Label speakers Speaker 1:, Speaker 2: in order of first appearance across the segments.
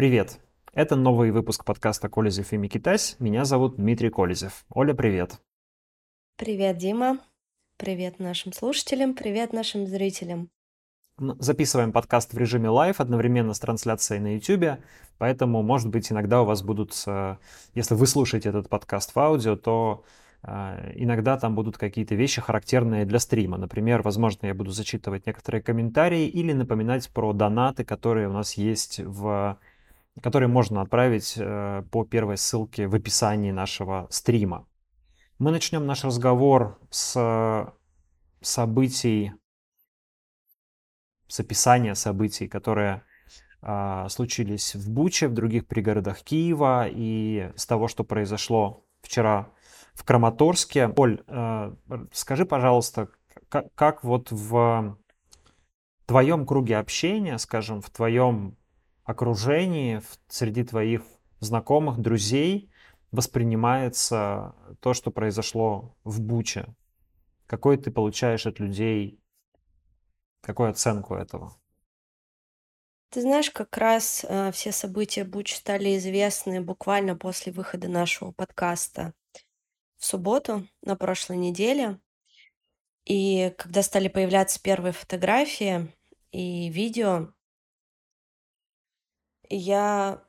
Speaker 1: Привет! Это новый выпуск подкаста «Колезев и Микитась». Меня зовут Дмитрий Колезев. Оля, привет!
Speaker 2: Привет, Дима. Привет нашим слушателям, привет нашим зрителям.
Speaker 1: Записываем подкаст в режиме live одновременно с трансляцией на YouTube, поэтому, может быть, иногда у вас будут, э, если вы слушаете этот подкаст в аудио, то э, иногда там будут какие-то вещи, характерные для стрима. Например, возможно, я буду зачитывать некоторые комментарии или напоминать про донаты, которые у нас есть в которые можно отправить э, по первой ссылке в описании нашего стрима. Мы начнем наш разговор с событий, с описания событий, которые а, случились в Буче, в других пригородах Киева и с того, что произошло вчера в Краматорске. Оль, э, скажи, пожалуйста, как, как вот в твоем круге общения, скажем, в твоем окружении, среди твоих знакомых, друзей воспринимается то, что произошло в Буче? Какой ты получаешь от людей, какую оценку этого?
Speaker 2: Ты знаешь, как раз э, все события Буч стали известны буквально после выхода нашего подкаста в субботу на прошлой неделе. И когда стали появляться первые фотографии и видео, я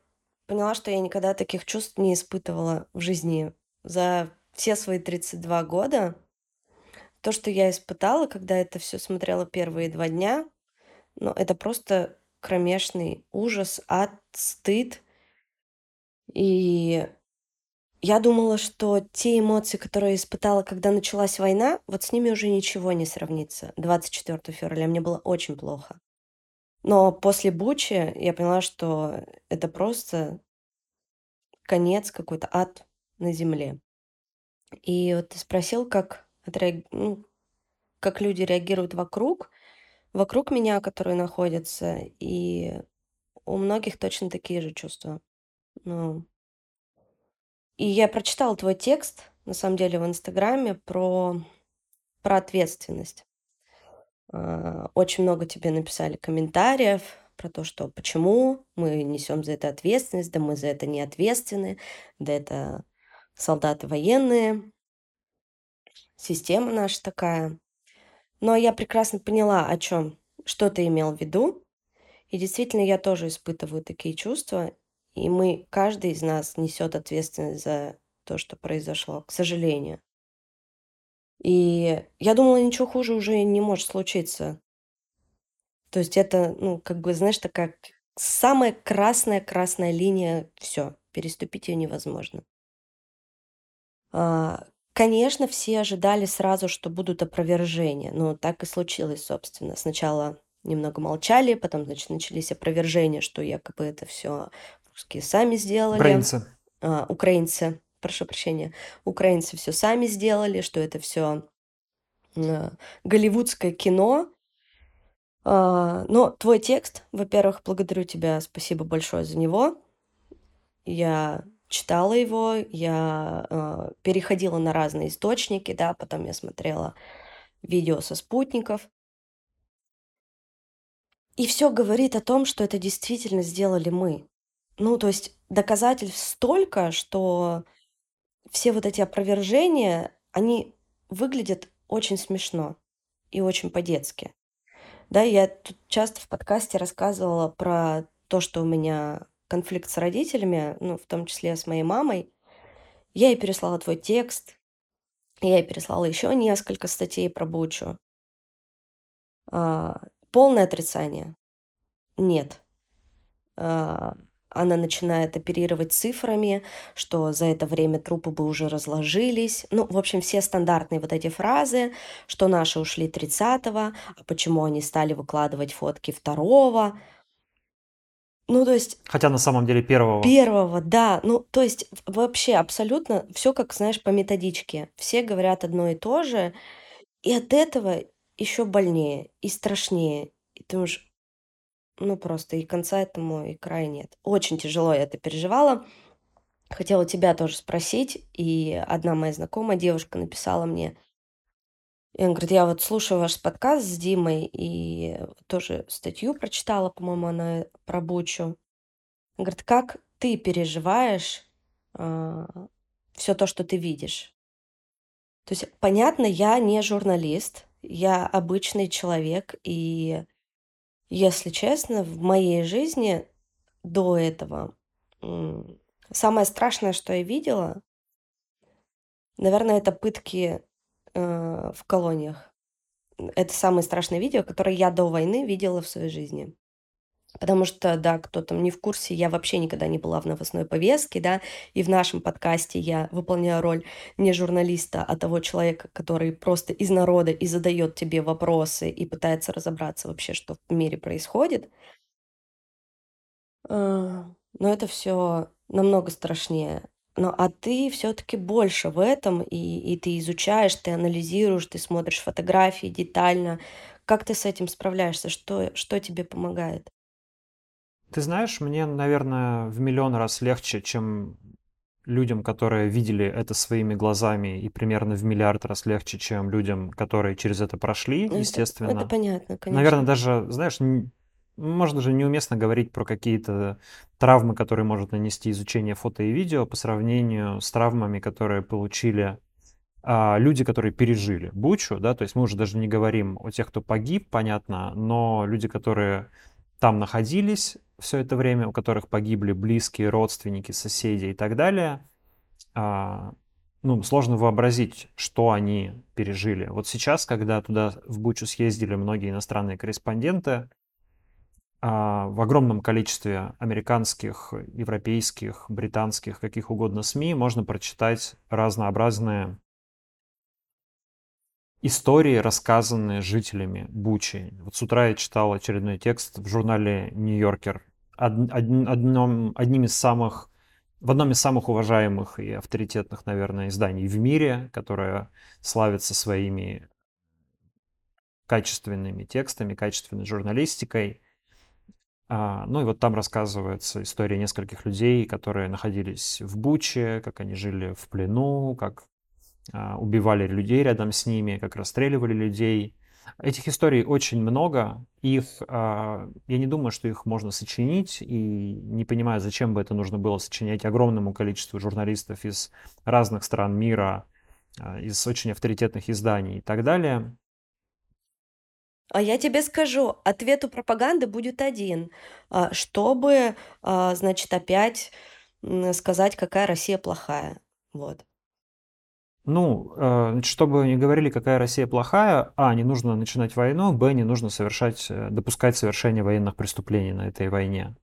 Speaker 2: поняла, что я никогда таких чувств не испытывала в жизни за все свои 32 года. То, что я испытала, когда это все смотрела первые два дня, ну, это просто кромешный ужас, ад, стыд. И я думала, что те эмоции, которые я испытала, когда началась война, вот с ними уже ничего не сравнится. 24 февраля мне было очень плохо. Но после Бучи я поняла, что это просто конец, какой-то ад на земле. И вот ты спросил, как, отреаг... ну, как люди реагируют вокруг, вокруг меня, которые находятся, и у многих точно такие же чувства. Ну, и я прочитала твой текст, на самом деле, в Инстаграме про, про ответственность. А, очень много тебе написали комментариев про то, что почему мы несем за это ответственность, да мы за это не ответственны, да это солдаты военные, система наша такая. Но я прекрасно поняла, о чем, что ты имел в виду. И действительно, я тоже испытываю такие чувства. И мы, каждый из нас несет ответственность за то, что произошло, к сожалению. И я думала, ничего хуже уже не может случиться. То есть это, ну, как бы, знаешь, такая самая красная-красная линия, все, переступить ее невозможно. А, конечно, все ожидали сразу, что будут опровержения. но так и случилось, собственно. Сначала немного молчали, потом, значит, начались опровержения, что якобы это все русские сами сделали.
Speaker 1: Украинцы.
Speaker 2: А, украинцы прошу прощения, украинцы все сами сделали, что это все э, голливудское кино. А, но твой текст, во-первых, благодарю тебя, спасибо большое за него. Я читала его, я э, переходила на разные источники, да, потом я смотрела видео со спутников. И все говорит о том, что это действительно сделали мы. Ну, то есть доказательств столько, что все вот эти опровержения, они выглядят очень смешно и очень по-детски. Да, я тут часто в подкасте рассказывала про то, что у меня конфликт с родителями, ну, в том числе с моей мамой. Я ей переслала твой текст, я ей переслала еще несколько статей про Бучу. А, полное отрицание. Нет. А, она начинает оперировать цифрами, что за это время трупы бы уже разложились. Ну, в общем, все стандартные вот эти фразы, что наши ушли 30-го, а почему они стали выкладывать фотки второго. Ну, то есть...
Speaker 1: Хотя на самом деле первого.
Speaker 2: Первого, да. Ну, то есть вообще абсолютно все как, знаешь, по методичке. Все говорят одно и то же, и от этого еще больнее и страшнее. И ты думаешь, ну, просто и конца этому, и края нет. Очень тяжело я это переживала. Хотела тебя тоже спросить, и одна моя знакомая девушка написала мне, и он говорит, я вот слушаю ваш подкаст с Димой, и тоже статью прочитала, по-моему, она про Бучу. Он говорит, как ты переживаешь а, все то, что ты видишь? То есть, понятно, я не журналист, я обычный человек, и, если честно, в моей жизни до этого самое страшное, что я видела, наверное, это пытки э, в колониях. Это самое страшное видео, которое я до войны видела в своей жизни. Потому что, да, кто там не в курсе, я вообще никогда не была в новостной повестке, да, и в нашем подкасте я выполняю роль не журналиста, а того человека, который просто из народа и задает тебе вопросы и пытается разобраться вообще, что в мире происходит. А, но это все намного страшнее. Но а ты все-таки больше в этом, и, и ты изучаешь, ты анализируешь, ты смотришь фотографии детально. Как ты с этим справляешься? Что, что тебе помогает?
Speaker 1: Ты знаешь, мне, наверное, в миллион раз легче, чем людям, которые видели это своими глазами, и примерно в миллиард раз легче, чем людям, которые через это прошли,
Speaker 2: Ну, Это,
Speaker 1: естественно.
Speaker 2: это понятно,
Speaker 1: Наверное,
Speaker 2: конечно.
Speaker 1: даже, знаешь, можно даже неуместно говорить про какие-то травмы, которые может нанести изучение фото и видео по сравнению с травмами, которые получили а, люди, которые пережили Бучу, да, то есть мы уже даже не говорим о тех, кто погиб, понятно, но люди, которые там находились все это время, у которых погибли близкие, родственники, соседи и так далее, а, ну, сложно вообразить, что они пережили. Вот сейчас, когда туда в Бучу съездили многие иностранные корреспонденты, а, в огромном количестве американских, европейских, британских, каких угодно СМИ можно прочитать разнообразные истории, рассказанные жителями Бучи. Вот с утра я читал очередной текст в журнале «Нью-Йоркер». Од, одном, одним из самых, в одном из самых уважаемых и авторитетных, наверное, изданий в мире, которое славится своими качественными текстами, качественной журналистикой. А, ну и вот там рассказывается история нескольких людей, которые находились в Буче, как они жили в плену, как убивали людей рядом с ними, как расстреливали людей. Этих историй очень много. Их, а, я не думаю, что их можно сочинить, и не понимаю, зачем бы это нужно было сочинять огромному количеству журналистов из разных стран мира, а, из очень авторитетных изданий и так далее.
Speaker 2: А я тебе скажу, ответ у пропаганды будет один, чтобы, значит, опять сказать, какая Россия плохая. Вот.
Speaker 1: Ну, э, чтобы не говорили, какая Россия плохая, а, не нужно начинать войну, б, не нужно совершать, э, допускать совершение военных преступлений на этой войне.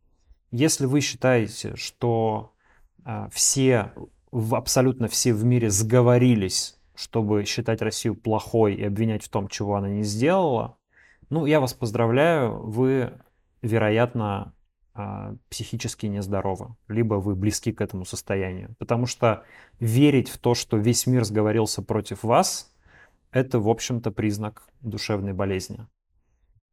Speaker 1: Если вы считаете, что э, все, абсолютно все в мире сговорились, чтобы считать Россию плохой и обвинять в том, чего она не сделала, ну, я вас поздравляю, вы, вероятно, психически нездоровы, либо вы близки к этому состоянию. Потому что верить в то, что весь мир сговорился против вас, это, в общем-то, признак душевной болезни.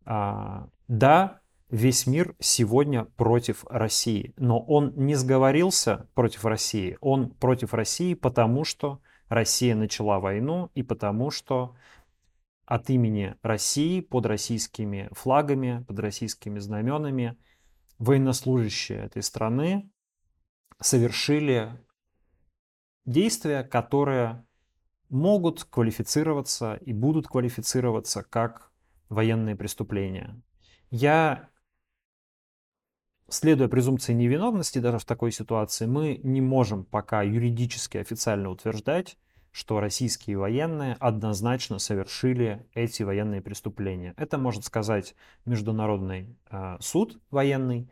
Speaker 1: А, да, весь мир сегодня против России, но он не сговорился против России. Он против России, потому что Россия начала войну и потому что от имени России под российскими флагами, под российскими знаменами – военнослужащие этой страны совершили действия, которые могут квалифицироваться и будут квалифицироваться как военные преступления. Я, следуя презумпции невиновности даже в такой ситуации, мы не можем пока юридически официально утверждать, что российские военные однозначно совершили эти военные преступления. Это может сказать Международный э, суд военный,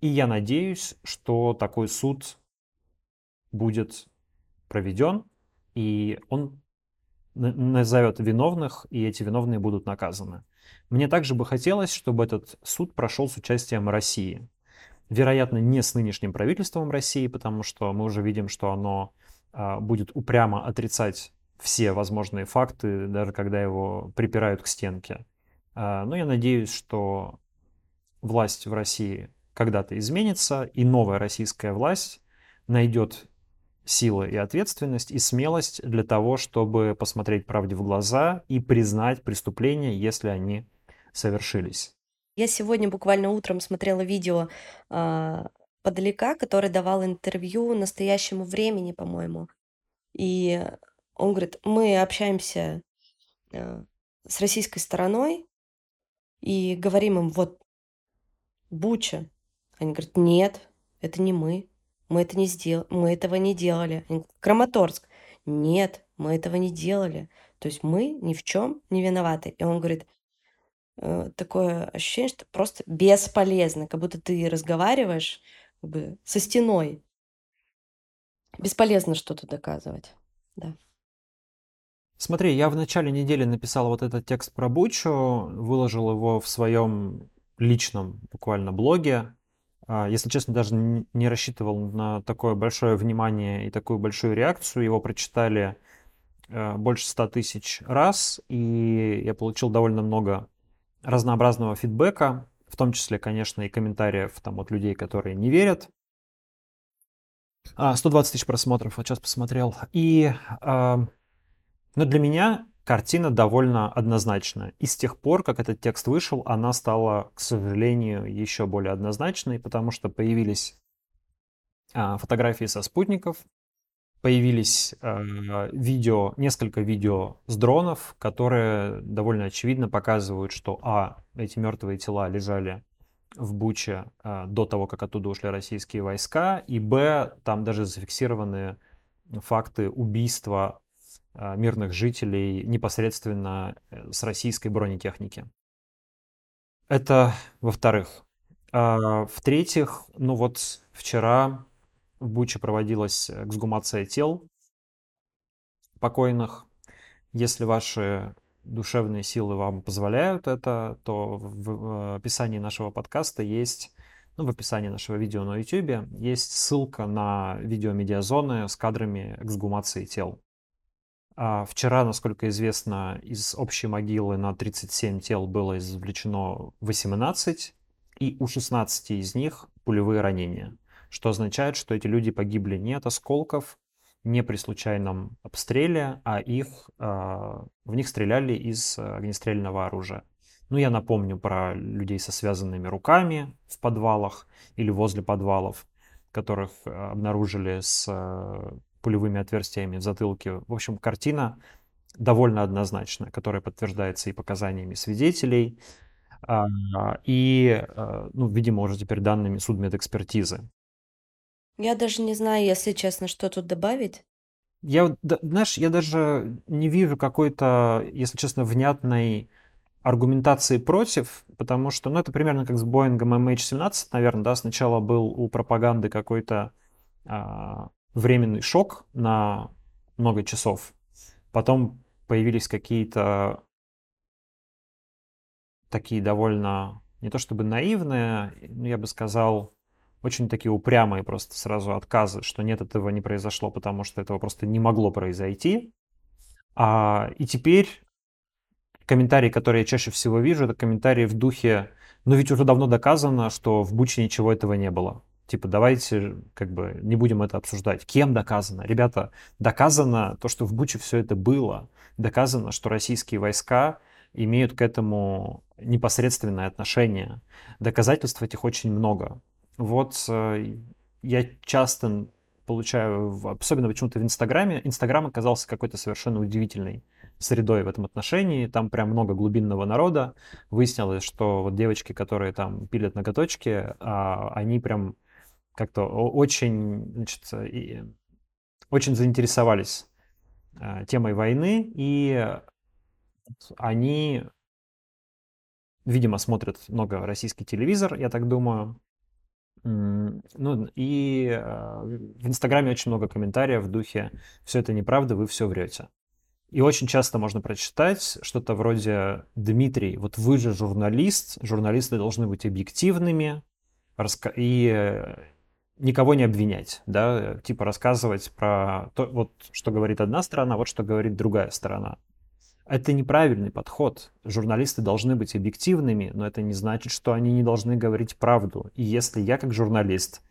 Speaker 1: и я надеюсь, что такой суд будет проведен, и он назовет виновных, и эти виновные будут наказаны. Мне также бы хотелось, чтобы этот суд прошел с участием России. Вероятно, не с нынешним правительством России, потому что мы уже видим, что оно будет упрямо отрицать все возможные факты, даже когда его припирают к стенке. А, но я надеюсь, что власть в России когда-то изменится, и новая российская власть найдет силы и ответственность и смелость для того, чтобы посмотреть правде в глаза и признать преступления, если они совершились.
Speaker 2: Я сегодня буквально утром смотрела видео подалека, который давал интервью настоящему времени, по-моему. И он говорит, мы общаемся э, с российской стороной и говорим им, вот, Буча. Они говорят, нет, это не мы. Мы это не сделали, мы этого не делали. Они говорят, Краматорск. Нет, мы этого не делали. То есть мы ни в чем не виноваты. И он говорит, э, такое ощущение, что просто бесполезно, как будто ты разговариваешь как бы, со стеной. Бесполезно что-то доказывать. Да.
Speaker 1: Смотри, я в начале недели написал вот этот текст про Бучу, выложил его в своем личном буквально блоге. А, если честно, даже не рассчитывал на такое большое внимание и такую большую реакцию. Его прочитали э, больше 100 тысяч раз, и я получил довольно много разнообразного фидбэка, в том числе, конечно, и комментариев там, от людей, которые не верят. 120 а, тысяч просмотров, вот сейчас посмотрел. И, но для меня картина довольно однозначная. И с тех пор, как этот текст вышел, она стала, к сожалению, еще более однозначной, потому что появились а, фотографии со спутников, появились э, видео, несколько видео с дронов, которые довольно очевидно показывают, что а, эти мертвые тела лежали в Буче э, до того, как оттуда ушли российские войска, и б, там даже зафиксированы факты убийства э, мирных жителей непосредственно э, с российской бронетехники. Это во-вторых. А, в-третьих, ну вот вчера в Буче проводилась эксгумация тел покойных. Если ваши душевные силы вам позволяют это, то в описании нашего подкаста есть, ну, в описании нашего видео на YouTube есть ссылка на видео медиазоны с кадрами эксгумации тел. А вчера, насколько известно, из общей могилы на 37 тел было извлечено 18, и у 16 из них пулевые ранения что означает, что эти люди погибли не от осколков, не при случайном обстреле, а их, э, в них стреляли из огнестрельного оружия. Ну, я напомню про людей со связанными руками в подвалах или возле подвалов, которых э, обнаружили с э, пулевыми отверстиями в затылке. В общем, картина довольно однозначная, которая подтверждается и показаниями свидетелей, э, и, э, ну, видимо, уже теперь данными судмедэкспертизы.
Speaker 2: Я даже не знаю, если честно, что тут добавить.
Speaker 1: Я, знаешь, я даже не вижу какой-то, если честно, внятной аргументации против, потому что, ну, это примерно как с Боингом MH17, наверное, да, сначала был у пропаганды какой-то а, временный шок на много часов, потом появились какие-то такие довольно, не то чтобы наивные, но я бы сказал, очень такие упрямые просто сразу отказы, что нет, этого не произошло, потому что этого просто не могло произойти. А, и теперь комментарии, которые я чаще всего вижу, это комментарии в духе, ну ведь уже давно доказано, что в Буче ничего этого не было. Типа, давайте как бы не будем это обсуждать. Кем доказано? Ребята, доказано то, что в Буче все это было. Доказано, что российские войска имеют к этому непосредственное отношение. Доказательств этих очень много. Вот э, я часто получаю, особенно почему-то в Инстаграме, Инстаграм оказался какой-то совершенно удивительной средой в этом отношении. Там прям много глубинного народа. Выяснилось, что вот девочки, которые там пилят ноготочки, а, они прям как-то очень, значит, очень заинтересовались а, темой войны, и они, видимо, смотрят много российский телевизор, я так думаю, ну, и э, в Инстаграме очень много комментариев в духе «все это неправда, вы все врете». И очень часто можно прочитать что-то вроде «Дмитрий, вот вы же журналист, журналисты должны быть объективными и э, никого не обвинять, да, типа рассказывать про то, вот что говорит одна сторона, вот что говорит другая сторона». Это неправильный подход. Журналисты должны быть объективными, но это не значит, что они не должны говорить правду. И если я как журналист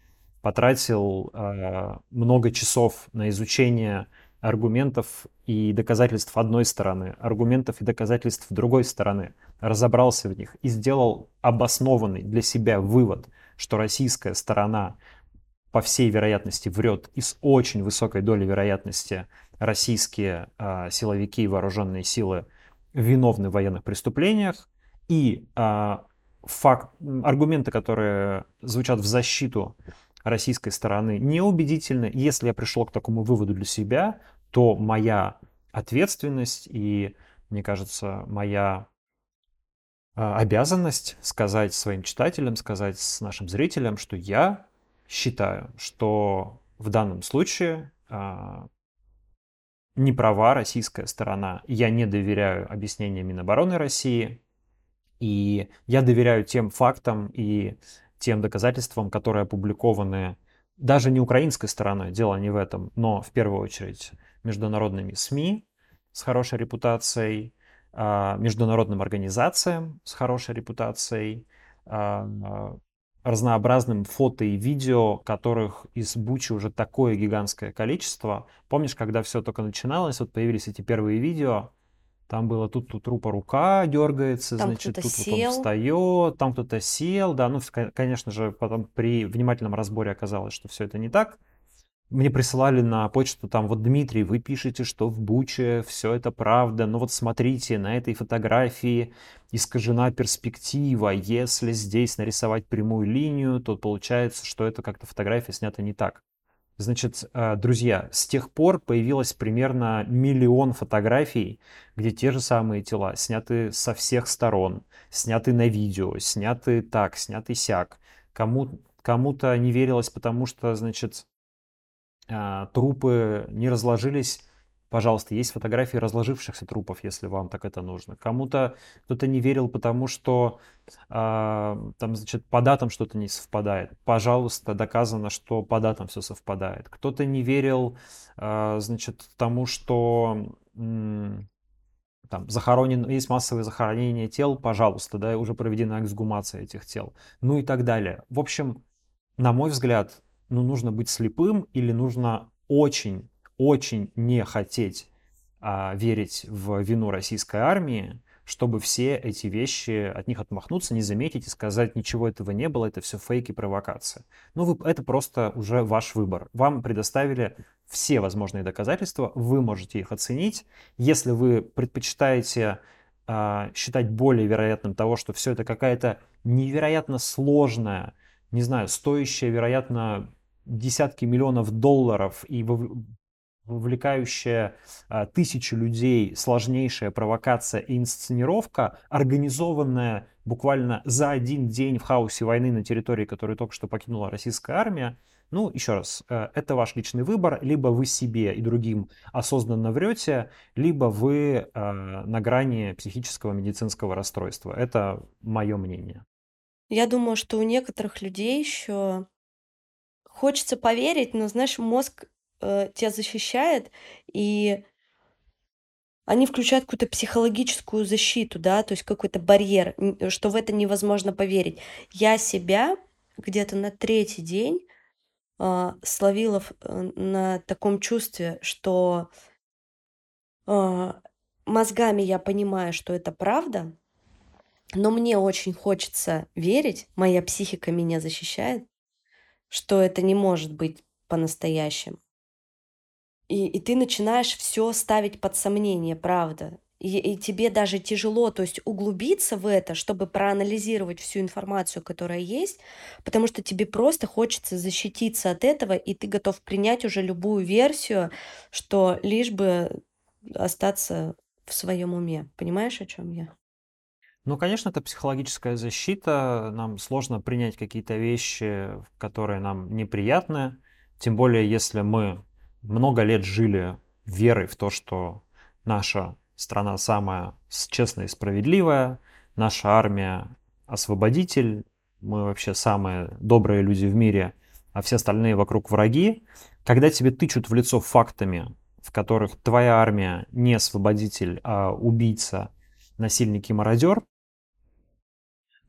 Speaker 1: потратил э, много часов на изучение аргументов и доказательств одной стороны, аргументов и доказательств другой стороны, разобрался в них и сделал обоснованный для себя вывод, что российская сторона по всей вероятности врет и с очень высокой долей вероятности российские э, силовики и вооруженные силы виновны в военных преступлениях, и э, факт, аргументы, которые звучат в защиту российской стороны, неубедительны. Если я пришел к такому выводу для себя, то моя ответственность и, мне кажется, моя а, обязанность сказать своим читателям, сказать с нашим зрителям, что я считаю, что в данном случае не права российская сторона. Я не доверяю объяснениям Минобороны России, и я доверяю тем фактам и тем доказательствам, которые опубликованы даже не украинской стороной, дело не в этом, но в первую очередь международными СМИ с хорошей репутацией, а, международным организациям с хорошей репутацией, а, разнообразным фото и видео, которых из Бучи уже такое гигантское количество. Помнишь, когда все только начиналось, вот появились эти первые видео, там было тут у трупа рука дергается, там значит, тут сел. вот он встает, там кто-то сел, да, ну, конечно же, потом при внимательном разборе оказалось, что все это не так мне присылали на почту там, вот, Дмитрий, вы пишете, что в Буче все это правда, но вот смотрите, на этой фотографии искажена перспектива, если здесь нарисовать прямую линию, то получается, что это как-то фотография снята не так. Значит, э, друзья, с тех пор появилось примерно миллион фотографий, где те же самые тела сняты со всех сторон, сняты на видео, сняты так, сняты сяк. Кому, кому-то не верилось, потому что, значит, трупы не разложились, пожалуйста, есть фотографии разложившихся трупов, если вам так это нужно. Кому-то кто-то не верил, потому что э, там, значит, по датам что-то не совпадает. Пожалуйста, доказано, что по датам все совпадает. Кто-то не верил, э, значит, тому, что м- там захоронен, есть массовые захоронения тел, пожалуйста, да, уже проведена эксгумация этих тел, ну и так далее. В общем, на мой взгляд, ну, нужно быть слепым или нужно очень, очень не хотеть а, верить в вину российской армии, чтобы все эти вещи от них отмахнуться, не заметить и сказать, ничего этого не было, это все фейки, провокация. Ну, вы, это просто уже ваш выбор. Вам предоставили все возможные доказательства, вы можете их оценить. Если вы предпочитаете а, считать более вероятным того, что все это какая-то невероятно сложная, не знаю, стоящая, вероятно, десятки миллионов долларов и вовлекающая а, тысячи людей сложнейшая провокация и инсценировка, организованная буквально за один день в хаосе войны на территории, которую только что покинула российская армия, ну, еще раз, э, это ваш личный выбор. Либо вы себе и другим осознанно врете, либо вы э, на грани психического медицинского расстройства. Это мое мнение.
Speaker 2: Я думаю, что у некоторых людей еще хочется поверить, но, знаешь, мозг э, тебя защищает, и они включают какую-то психологическую защиту, да, то есть какой-то барьер, что в это невозможно поверить. Я себя где-то на третий день э, словила в, э, на таком чувстве, что э, мозгами я понимаю, что это правда, но мне очень хочется верить, моя психика меня защищает, что это не может быть по-настоящему. И, и ты начинаешь все ставить под сомнение, правда. И, и тебе даже тяжело, то есть углубиться в это, чтобы проанализировать всю информацию, которая есть, потому что тебе просто хочется защититься от этого, и ты готов принять уже любую версию, что лишь бы остаться в своем уме. Понимаешь, о чем я?
Speaker 1: Ну, конечно, это психологическая защита. Нам сложно принять какие-то вещи, которые нам неприятны. Тем более, если мы много лет жили верой в то, что наша страна самая честная и справедливая, наша армия освободитель, мы вообще самые добрые люди в мире, а все остальные вокруг враги. Когда тебе тычут в лицо фактами, в которых твоя армия не освободитель, а убийца, насильник и мародер,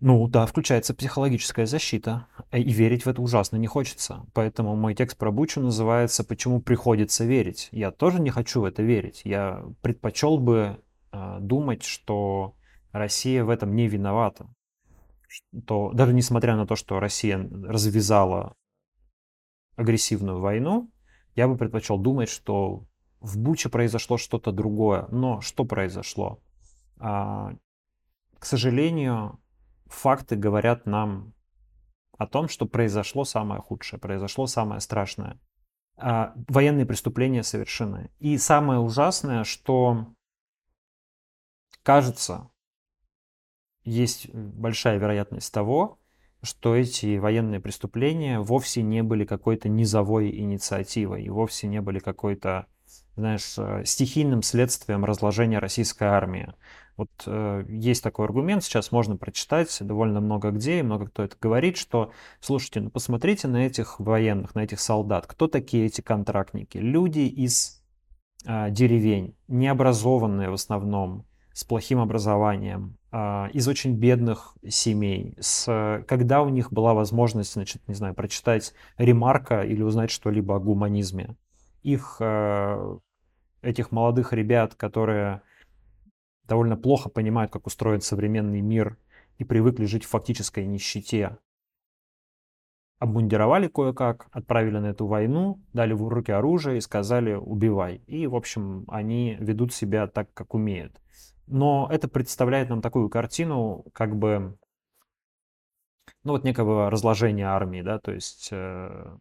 Speaker 1: ну да, включается психологическая защита, э, и верить в это ужасно не хочется. Поэтому мой текст про Бучу называется «Почему приходится верить?». Я тоже не хочу в это верить. Я предпочел бы э, думать, что Россия в этом не виновата. То, даже несмотря на то, что Россия развязала агрессивную войну, я бы предпочел думать, что в Буче произошло что-то другое. Но что произошло? А, к сожалению, факты говорят нам о том, что произошло самое худшее, произошло самое страшное. А, военные преступления совершены. И самое ужасное, что кажется, есть большая вероятность того, что эти военные преступления вовсе не были какой-то низовой инициативой и вовсе не были какой-то, знаешь, э, стихийным следствием разложения российской армии. Вот э, есть такой аргумент, сейчас можно прочитать довольно много где, и много кто это говорит, что, слушайте, ну посмотрите на этих военных, на этих солдат. Кто такие эти контрактники? Люди из э, деревень, необразованные в основном, с плохим образованием, э, из очень бедных семей, с, когда у них была возможность, значит, не знаю, прочитать ремарка или узнать что-либо о гуманизме. Их, э, этих молодых ребят, которые довольно плохо понимают, как устроен современный мир и привыкли жить в фактической нищете. Обмундировали кое-как, отправили на эту войну, дали в руки оружие и сказали «убивай». И, в общем, они ведут себя так, как умеют. Но это представляет нам такую картину, как бы, ну вот некого разложения армии, да, то есть э,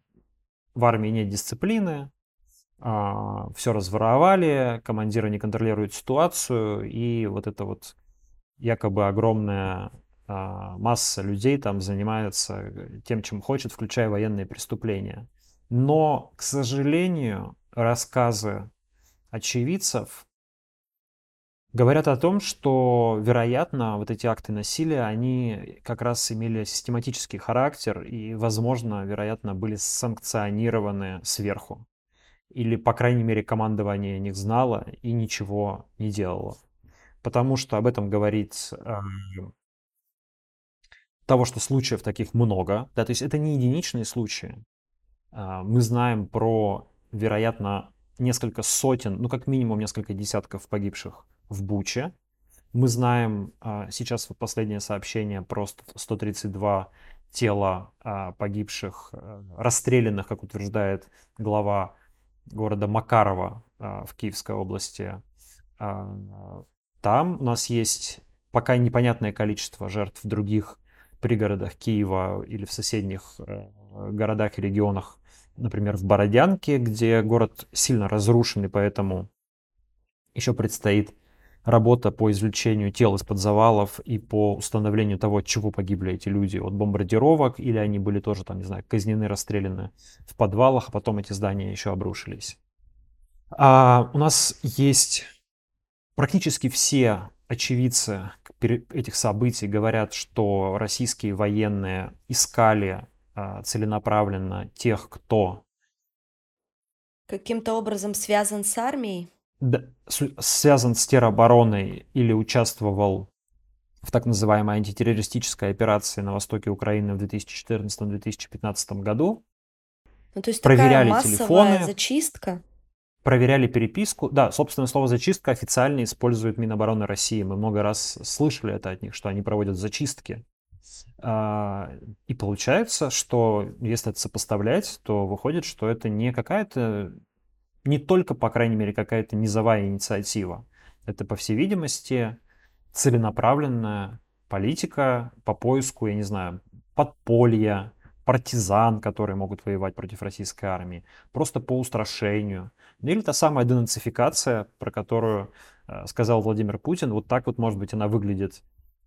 Speaker 1: в армии нет дисциплины, все разворовали, командиры не контролируют ситуацию, и вот это вот якобы огромная а, масса людей там занимается тем, чем хочет, включая военные преступления. Но, к сожалению, рассказы очевидцев говорят о том, что, вероятно, вот эти акты насилия, они как раз имели систематический характер и, возможно, вероятно, были санкционированы сверху или, по крайней мере, командование о них знало и ничего не делало. Потому что об этом говорит э, того, что случаев таких много. Да, то есть это не единичные случаи. Э, мы знаем про, вероятно, несколько сотен, ну как минимум несколько десятков погибших в Буче. Мы знаем э, сейчас вот последнее сообщение про 132 тела э, погибших, э, расстрелянных, как утверждает глава города Макарова а, в Киевской области. А, там у нас есть пока непонятное количество жертв в других пригородах Киева или в соседних э, городах и регионах, например, в Бородянке, где город сильно разрушен, и поэтому еще предстоит работа по извлечению тел из-под завалов и по установлению того, от чего погибли эти люди, от бомбардировок, или они были тоже, там, не знаю, казнены, расстреляны в подвалах, а потом эти здания еще обрушились. А у нас есть практически все очевидцы этих событий говорят, что российские военные искали а, целенаправленно тех, кто
Speaker 2: каким-то образом связан с армией
Speaker 1: связан с теробороной или участвовал в так называемой антитеррористической операции на востоке Украины в 2014-2015 году.
Speaker 2: Ну, то есть проверяли такая телефоны, зачистка.
Speaker 1: Проверяли переписку. Да, собственно, слово зачистка официально использует Минобороны России. Мы много раз слышали это от них, что они проводят зачистки. А, и получается, что если это сопоставлять, то выходит, что это не какая-то не только, по крайней мере, какая-то низовая инициатива. Это, по всей видимости, целенаправленная политика по поиску, я не знаю, подполья, партизан, которые могут воевать против российской армии, просто по устрашению. Ну или та самая денацификация, про которую э, сказал Владимир Путин, вот так вот, может быть, она выглядит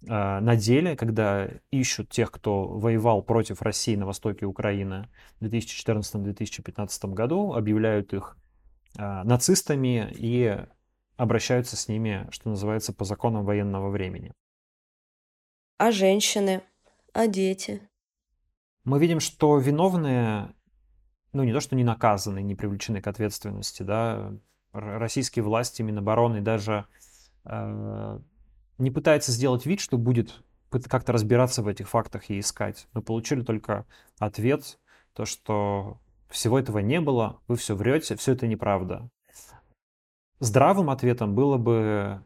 Speaker 1: э, на деле, когда ищут тех, кто воевал против России на востоке Украины в 2014-2015 году, объявляют их нацистами и обращаются с ними, что называется, по законам военного времени.
Speaker 2: А женщины? А дети?
Speaker 1: Мы видим, что виновные, ну не то, что не наказаны, не привлечены к ответственности, да, российские власти, Минобороны даже э, не пытаются сделать вид, что будет как-то разбираться в этих фактах и искать. Мы получили только ответ, то, что всего этого не было, вы все врете, все это неправда. Здравым ответом было бы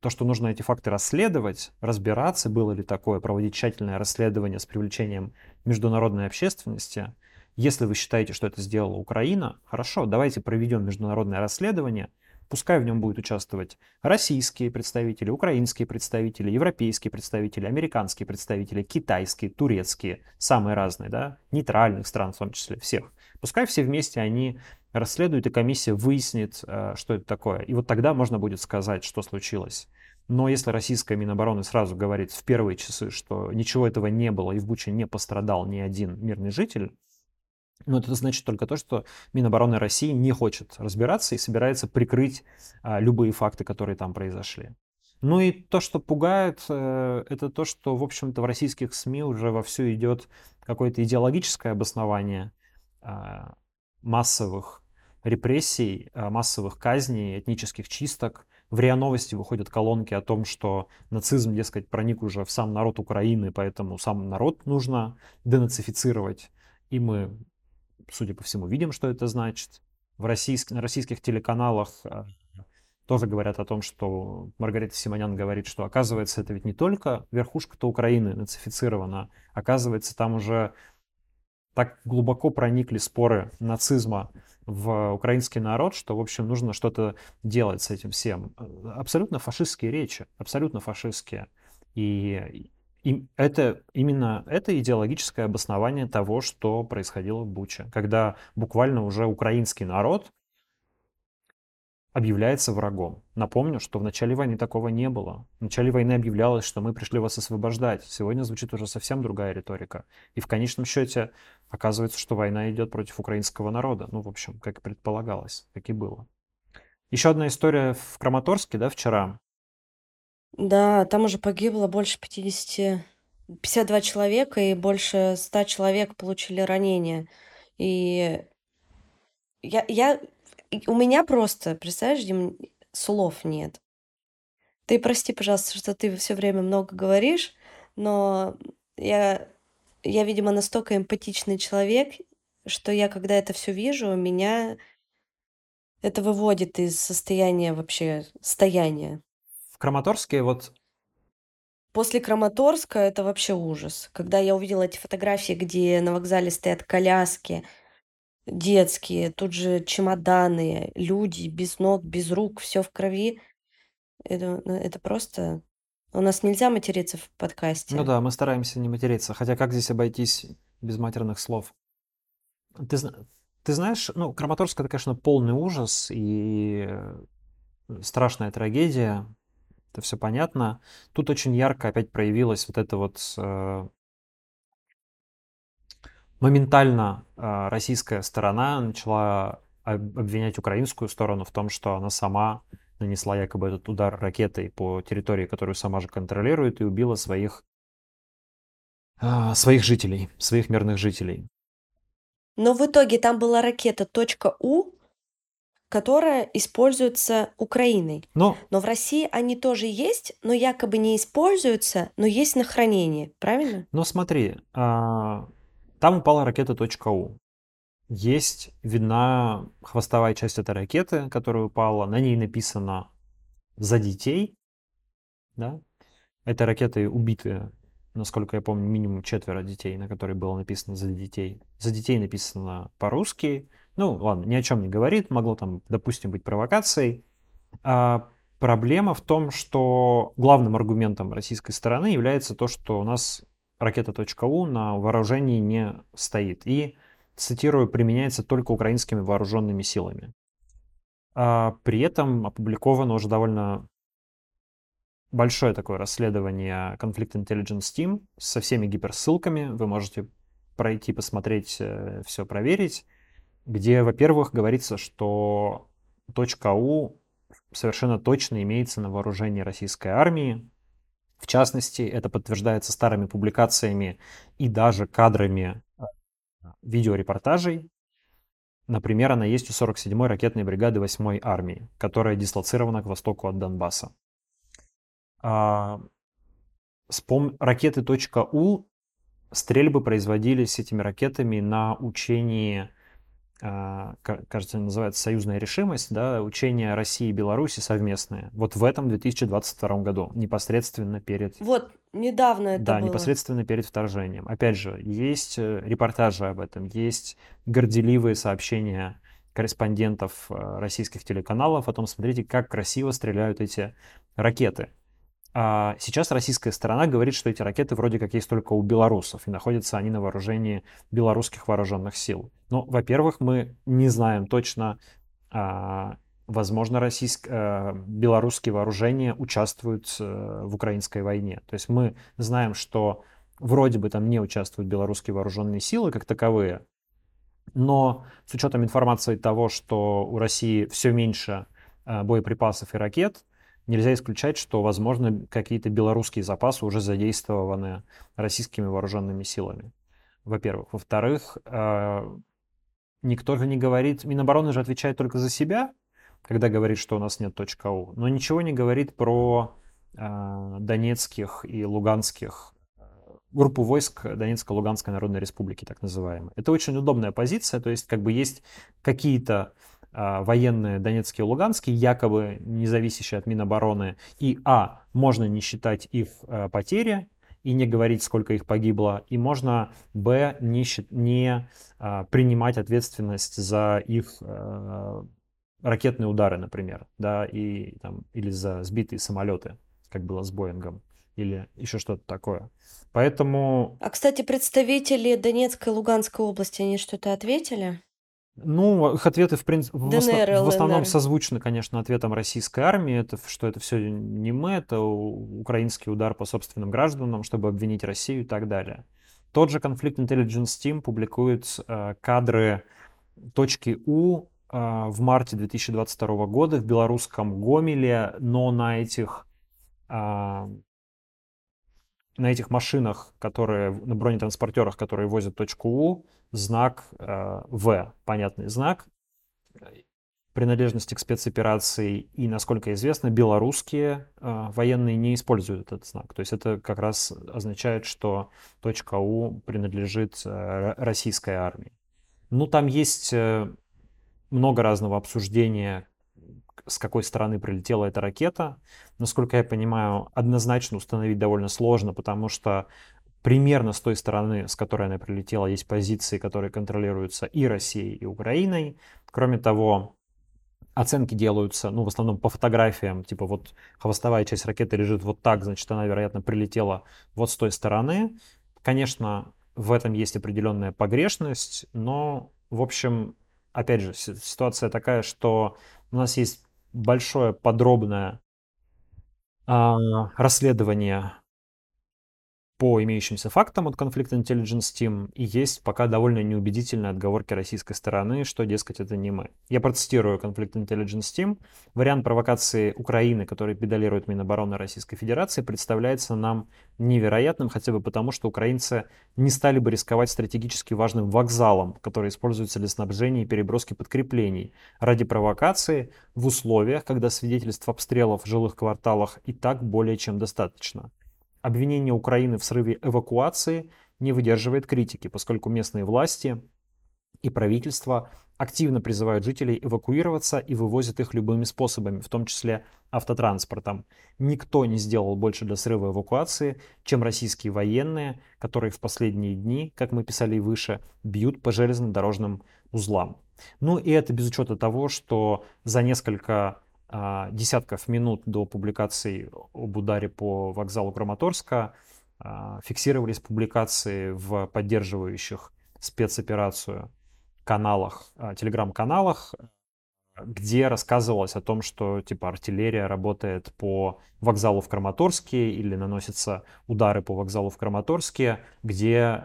Speaker 1: то, что нужно эти факты расследовать, разбираться, было ли такое, проводить тщательное расследование с привлечением международной общественности Если вы считаете, что это сделала Украина, хорошо, давайте проведем международное расследование, Пускай в нем будут участвовать российские представители, украинские представители, европейские представители, американские представители, китайские, турецкие, самые разные, да, нейтральных стран в том числе, всех. Пускай все вместе они расследуют, и комиссия выяснит, э, что это такое. И вот тогда можно будет сказать, что случилось. Но если российская Минобороны сразу говорит в первые часы, что ничего этого не было и в Буче не пострадал ни один мирный житель, но это значит только то, что Минобороны России не хочет разбираться и собирается прикрыть а, любые факты, которые там произошли. Ну и то, что пугает, э, это то, что, в общем-то, в российских СМИ уже вовсю идет какое-то идеологическое обоснование а, массовых репрессий, а, массовых казней, этнических чисток. В РИА Новости выходят колонки о том, что нацизм, дескать, проник уже в сам народ Украины, поэтому сам народ нужно денацифицировать. И мы судя по всему, видим, что это значит. В российск... На российских телеканалах э, тоже говорят о том, что Маргарита Симонян говорит, что оказывается это ведь не только верхушка-то Украины нацифицирована, оказывается там уже так глубоко проникли споры нацизма в украинский народ, что, в общем, нужно что-то делать с этим всем. Абсолютно фашистские речи, абсолютно фашистские. И и это именно это идеологическое обоснование того, что происходило в Буче, когда буквально уже украинский народ объявляется врагом. Напомню, что в начале войны такого не было. В начале войны объявлялось, что мы пришли вас освобождать. Сегодня звучит уже совсем другая риторика. И в конечном счете оказывается, что война идет против украинского народа. Ну, в общем, как и предполагалось, как и было. Еще одна история в Краматорске, да, вчера.
Speaker 2: Да, там уже погибло больше 50, 52 человека, и больше 100 человек получили ранения. И я, я, у меня просто, представляешь, Дим, слов нет. Ты прости, пожалуйста, что ты все время много говоришь, но я, я, видимо, настолько эмпатичный человек, что я, когда это все вижу, меня это выводит из состояния вообще, стояния.
Speaker 1: В Краматорске вот
Speaker 2: После Краматорска это вообще ужас. Когда я увидела эти фотографии, где на вокзале стоят коляски детские, тут же чемоданы, люди без ног, без рук, все в крови. Это, ну, это просто... У нас нельзя материться в подкасте.
Speaker 1: Ну да, мы стараемся не материться. Хотя как здесь обойтись без матерных слов? Ты, ты знаешь, ну, Краматорск это, конечно, полный ужас и страшная трагедия это все понятно. Тут очень ярко опять проявилась вот эта вот э, моментально э, российская сторона начала обвинять украинскую сторону в том, что она сама нанесла якобы этот удар ракетой по территории, которую сама же контролирует, и убила своих, э, своих жителей, своих мирных жителей.
Speaker 2: Но в итоге там была ракета .у, которая используется Украиной. Но, но в России они тоже есть, но якобы не используются, но есть на хранение, правильно?
Speaker 1: Но смотри, а, там упала ракета .у. Есть видна хвостовая часть этой ракеты, которая упала. На ней написано «За детей». Да? Этой ракетой убиты, насколько я помню, минимум четверо детей, на которой было написано «За детей». «За детей» написано по-русски, ну, ладно, ни о чем не говорит, могло там, допустим, быть провокацией. А проблема в том, что главным аргументом российской стороны является то, что у нас ракета .у на вооружении не стоит. И, цитирую, применяется только украинскими вооруженными силами. А при этом опубликовано уже довольно большое такое расследование Conflict Intelligence Team со всеми гиперссылками. Вы можете пройти, посмотреть, э, все проверить где, во-первых, говорится, что точка .у совершенно точно имеется на вооружении российской армии. В частности, это подтверждается старыми публикациями и даже кадрами э, видеорепортажей. Например, она есть у 47-й ракетной бригады 8-й армии, которая дислоцирована к востоку от Донбасса. А, с пом... Ракеты .у стрельбы производились этими ракетами на учении а, кажется, называется «Союзная решимость», да, учения России и Беларуси совместные. Вот в этом 2022 году, непосредственно перед...
Speaker 2: Вот, недавно это
Speaker 1: Да,
Speaker 2: было.
Speaker 1: непосредственно перед вторжением. Опять же, есть э, репортажи об этом, есть горделивые сообщения корреспондентов э, российских телеканалов о том, смотрите, как красиво стреляют эти ракеты. А сейчас российская сторона говорит, что эти ракеты вроде как есть только у белорусов, и находятся они на вооружении белорусских вооруженных сил. Ну, во-первых, мы не знаем точно, а, возможно, российск... а, белорусские вооружения участвуют а, в украинской войне. То есть мы знаем, что вроде бы там не участвуют белорусские вооруженные силы как таковые, но с учетом информации того, что у России все меньше а, боеприпасов и ракет, нельзя исключать, что, возможно, какие-то белорусские запасы уже задействованы российскими вооруженными силами. Во-первых. Во-вторых, э, никто же не говорит, Минобороны же отвечает только за себя, когда говорит, что у нас нет .у, но ничего не говорит про э, донецких и луганских э, группу войск Донецко-Луганской Народной Республики, так называемые. Это очень удобная позиция, то есть как бы есть какие-то военные Донецкие и Луганские, якобы не зависящие от Минобороны, и а, можно не считать их а, потери и не говорить, сколько их погибло, и можно, б, не, не а, принимать ответственность за их ракетные удары, например, да, и, там, или за сбитые самолеты, как было с Боингом, или еще что-то такое. Поэтому...
Speaker 2: А, кстати, представители Донецкой и Луганской области, они что-то ответили?
Speaker 1: Ну, их ответы, в, принципе, в, ДНР, в основном созвучны, конечно, ответам российской армии, это, что это все не мы, это украинский удар по собственным гражданам, чтобы обвинить Россию и так далее. Тот же Conflict Intelligence Team публикует э, кадры точки У э, в марте 2022 года в белорусском Гомеле, но на этих э, на этих машинах, которые на бронетранспортерах, которые возят точку У, знак э, В, понятный знак принадлежности к спецоперации. И, насколько известно, белорусские э, военные не используют этот знак. То есть это как раз означает, что точка У принадлежит э, российской армии. Ну, там есть э, много разного обсуждения, с какой стороны прилетела эта ракета. Насколько я понимаю, однозначно установить довольно сложно, потому что примерно с той стороны, с которой она прилетела, есть позиции, которые контролируются и Россией, и Украиной. Кроме того, оценки делаются, ну, в основном по фотографиям, типа вот хвостовая часть ракеты лежит вот так, значит, она, вероятно, прилетела вот с той стороны. Конечно, в этом есть определенная погрешность, но, в общем, опять же, ситуация такая, что у нас есть большое подробное а, расследование по имеющимся фактам от Conflict Intelligence Team, и есть пока довольно неубедительные отговорки российской стороны, что, дескать, это не мы. Я процитирую Conflict Intelligence Team. Вариант провокации Украины, который педалирует Минобороны Российской Федерации, представляется нам невероятным, хотя бы потому, что украинцы не стали бы рисковать стратегически важным вокзалом, который используется для снабжения и переброски подкреплений, ради провокации в условиях, когда свидетельств обстрелов в жилых кварталах и так более чем достаточно. Обвинение Украины в срыве эвакуации не выдерживает критики, поскольку местные власти и правительство активно призывают жителей эвакуироваться и вывозят их любыми способами, в том числе автотранспортом. Никто не сделал больше для срыва эвакуации, чем российские военные, которые в последние дни, как мы писали выше, бьют по железнодорожным узлам. Ну и это без учета того, что за несколько десятков минут до публикации об ударе по вокзалу Краматорска а, фиксировались публикации в поддерживающих спецоперацию каналах, а, телеграм-каналах, где рассказывалось о том, что типа артиллерия работает по вокзалу в Краматорске или наносятся удары по вокзалу в Краматорске, где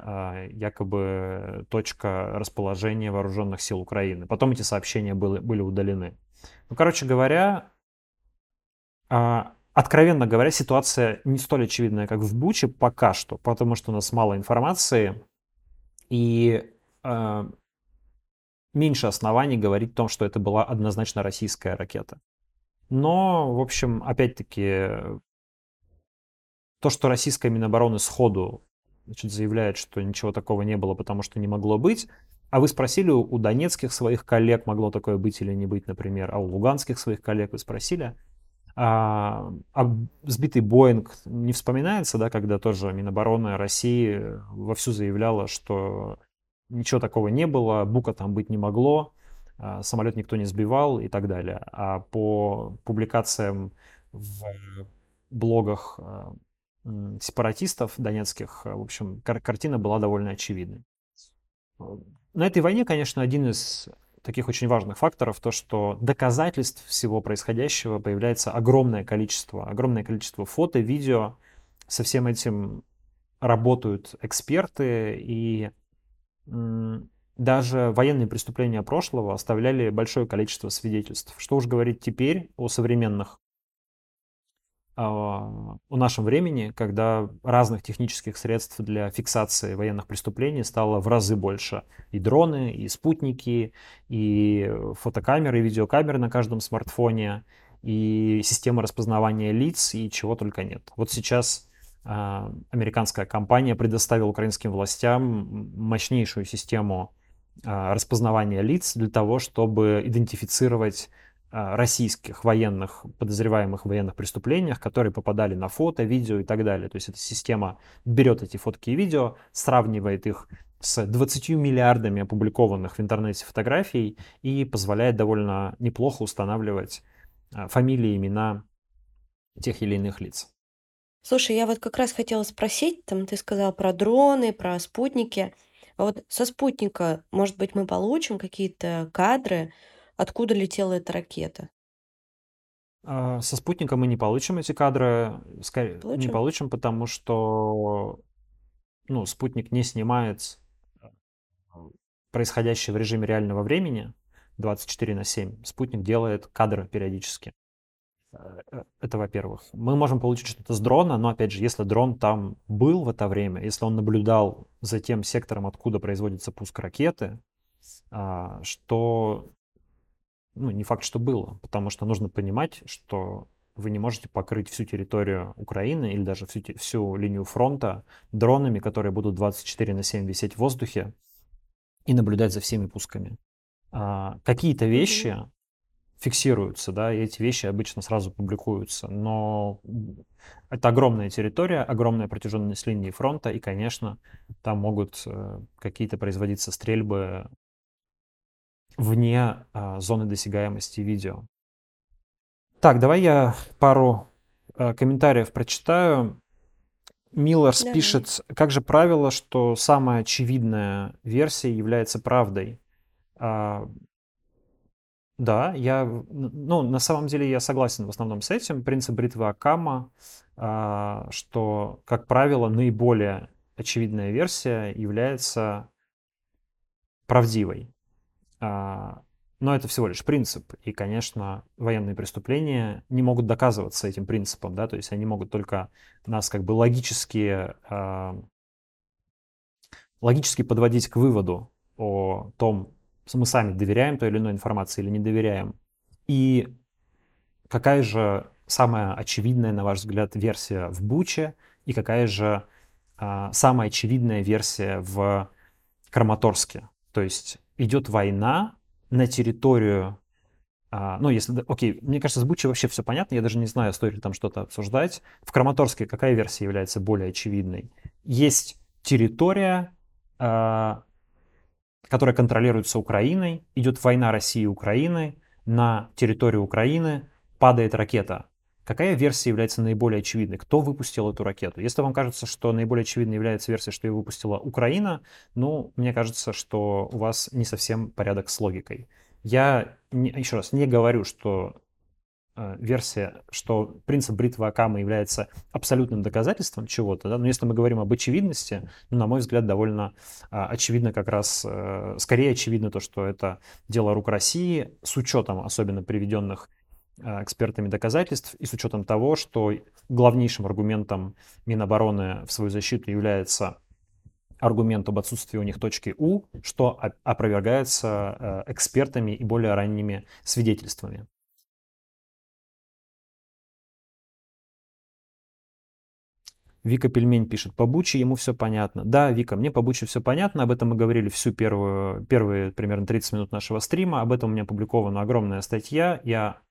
Speaker 1: якобы точка расположения вооруженных сил Украины. Потом эти сообщения были, были удалены. Ну, короче говоря, а, откровенно говоря, ситуация не столь очевидная, как в Буче пока что, потому что у нас мало информации и э, меньше оснований говорить о том, что это была однозначно российская ракета. Но, в общем, опять-таки, то, что российская Минобороны сходу значит, заявляет, что ничего такого не было, потому что не могло быть, а вы спросили у донецких своих коллег, могло такое быть или не быть, например, а у луганских своих коллег вы спросили, а, а сбитый Боинг не вспоминается, да, когда тоже Минобороны России вовсю заявляла, что ничего такого не было, бука там быть не могло, а, самолет никто не сбивал и так далее. А по публикациям в блогах а, сепаратистов донецких, в общем, кар- картина была довольно очевидной. На этой войне, конечно, один из таких очень важных факторов, то, что доказательств всего происходящего появляется огромное количество, огромное количество фото, видео. Со всем этим работают эксперты, и даже военные преступления прошлого оставляли большое количество свидетельств. Что уж говорить теперь о современных о нашем времени, когда разных технических средств для фиксации военных преступлений стало в разы больше. И дроны, и спутники, и фотокамеры, и видеокамеры на каждом смартфоне, и система распознавания лиц, и чего только нет. Вот сейчас э, американская компания предоставила украинским властям мощнейшую систему э, распознавания лиц для того, чтобы идентифицировать а, российских военных, подозреваемых в военных преступлениях, которые попадали на фото, видео и так далее. То есть эта система берет эти фотки и видео, сравнивает их с 20 миллиардами опубликованных в интернете фотографий и позволяет довольно неплохо устанавливать а, фамилии, имена тех или иных лиц.
Speaker 2: Слушай, я вот как раз хотела спросить, там ты сказал про дроны, про спутники. А вот со спутника, может быть, мы получим какие-то кадры, Откуда летела эта ракета?
Speaker 1: А, со спутника мы не получим эти кадры, скорее не
Speaker 2: Получим?
Speaker 1: получим, потому что ну, спутник не снимает э, происходящее в режиме реального времени 24 на 7. Спутник делает кадры периодически. Э, э, это во-первых. Мы можем получить что-то с дрона, но опять же, если дрон там был в это время, если он наблюдал за тем сектором, откуда производится пуск ракеты, а, что ну, не факт, что было, потому что нужно понимать, что вы не можете покрыть всю территорию Украины или даже всю, всю линию фронта дронами, которые будут 24 на 7 висеть в воздухе и наблюдать за всеми пусками. А, какие-то вещи фиксируются, да, и эти вещи обычно сразу публикуются, но это огромная территория, огромная протяженность линии фронта, и, конечно, там могут э, какие-то производиться стрельбы вне а, зоны досягаемости видео. Так, давай я пару а, комментариев прочитаю. Миллерс Давай. пишет, как же правило, что самая очевидная версия является правдой. А, да, я, ну, на самом деле я согласен в основном с этим. Принцип бритвы Акама, а, что, как правило, наиболее очевидная версия является правдивой. А, но это всего лишь принцип. И, конечно, военные преступления не могут доказываться этим принципом, да, то есть они могут только нас как бы логически, а, логически подводить к выводу о том, мы сами доверяем той или иной информации или не доверяем. И какая же самая очевидная, на ваш взгляд, версия в Буче и какая же а, самая очевидная версия в Краматорске? То есть идет война на территорию, а, ну, если, окей, мне кажется, с Бучи вообще все понятно, я даже не знаю, стоит ли там что-то обсуждать. В Краматорске какая версия является более очевидной? Есть территория, а, которая контролируется Украиной, идет война России и Украины, на территорию Украины падает ракета. Какая версия является наиболее очевидной? Кто выпустил эту ракету? Если вам кажется, что наиболее очевидной является версия, что ее выпустила Украина, ну, мне кажется, что у вас не совсем порядок с логикой. Я, не, еще раз, не говорю, что э, версия, что принцип бритвы Акама является абсолютным доказательством чего-то, да? но если мы говорим об очевидности, ну, на мой взгляд, довольно э, очевидно как раз, э, скорее очевидно то, что это дело рук России, с учетом особенно приведенных экспертами доказательств и с учетом того, что главнейшим аргументом Минобороны в свою защиту является аргумент об отсутствии у них точки У, что опровергается э, экспертами и более ранними свидетельствами. Вика Пельмень пишет, по Буче ему все понятно. Да, Вика, мне по Буче все понятно, об этом мы говорили всю первую, первые примерно 30 минут нашего стрима, об этом у меня опубликована огромная статья, я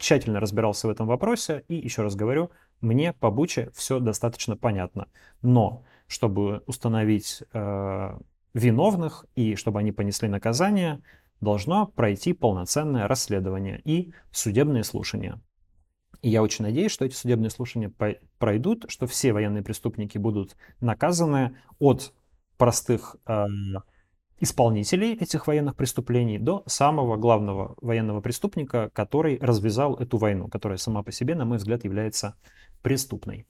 Speaker 1: тщательно разбирался в этом вопросе, и еще раз говорю, мне по Буче все достаточно понятно. Но, чтобы установить э, виновных и чтобы они понесли наказание, должно пройти полноценное расследование и судебные слушания. И я очень надеюсь, что эти судебные слушания пройдут, что все военные преступники будут наказаны от простых э, исполнителей этих военных преступлений до самого главного военного преступника, который развязал эту войну, которая сама по себе, на мой взгляд, является преступной.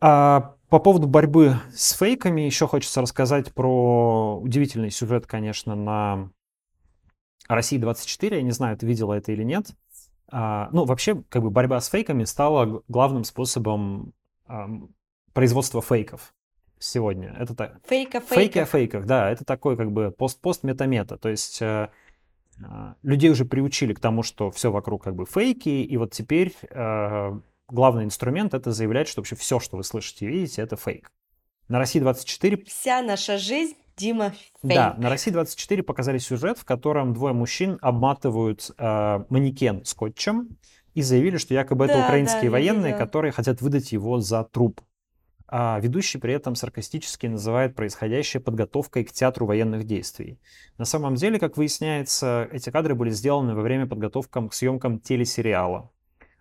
Speaker 1: А по поводу борьбы с фейками еще хочется рассказать про удивительный сюжет, конечно, на России 24. Я не знаю, ты видела это или нет. А, ну, вообще, как бы борьба с фейками стала главным способом а, производства фейков сегодня. Это так.
Speaker 2: Фейка,
Speaker 1: фейки о фейках, да. Это такой как бы пост-пост мета-мета. То есть э, э, людей уже приучили к тому, что все вокруг как бы фейки, и вот теперь э, главный инструмент это заявлять, что вообще все, что вы слышите и видите, это фейк. На России 24...
Speaker 2: Вся наша жизнь Дима
Speaker 1: Фейк. Да, на России 24 показали сюжет, в котором двое мужчин обматывают э, манекен скотчем и заявили, что якобы да, это украинские да, военные, которые хотят выдать его за труп. А ведущий при этом саркастически называет происходящее подготовкой к театру военных действий. На самом деле, как выясняется, эти кадры были сделаны во время подготовки к съемкам телесериала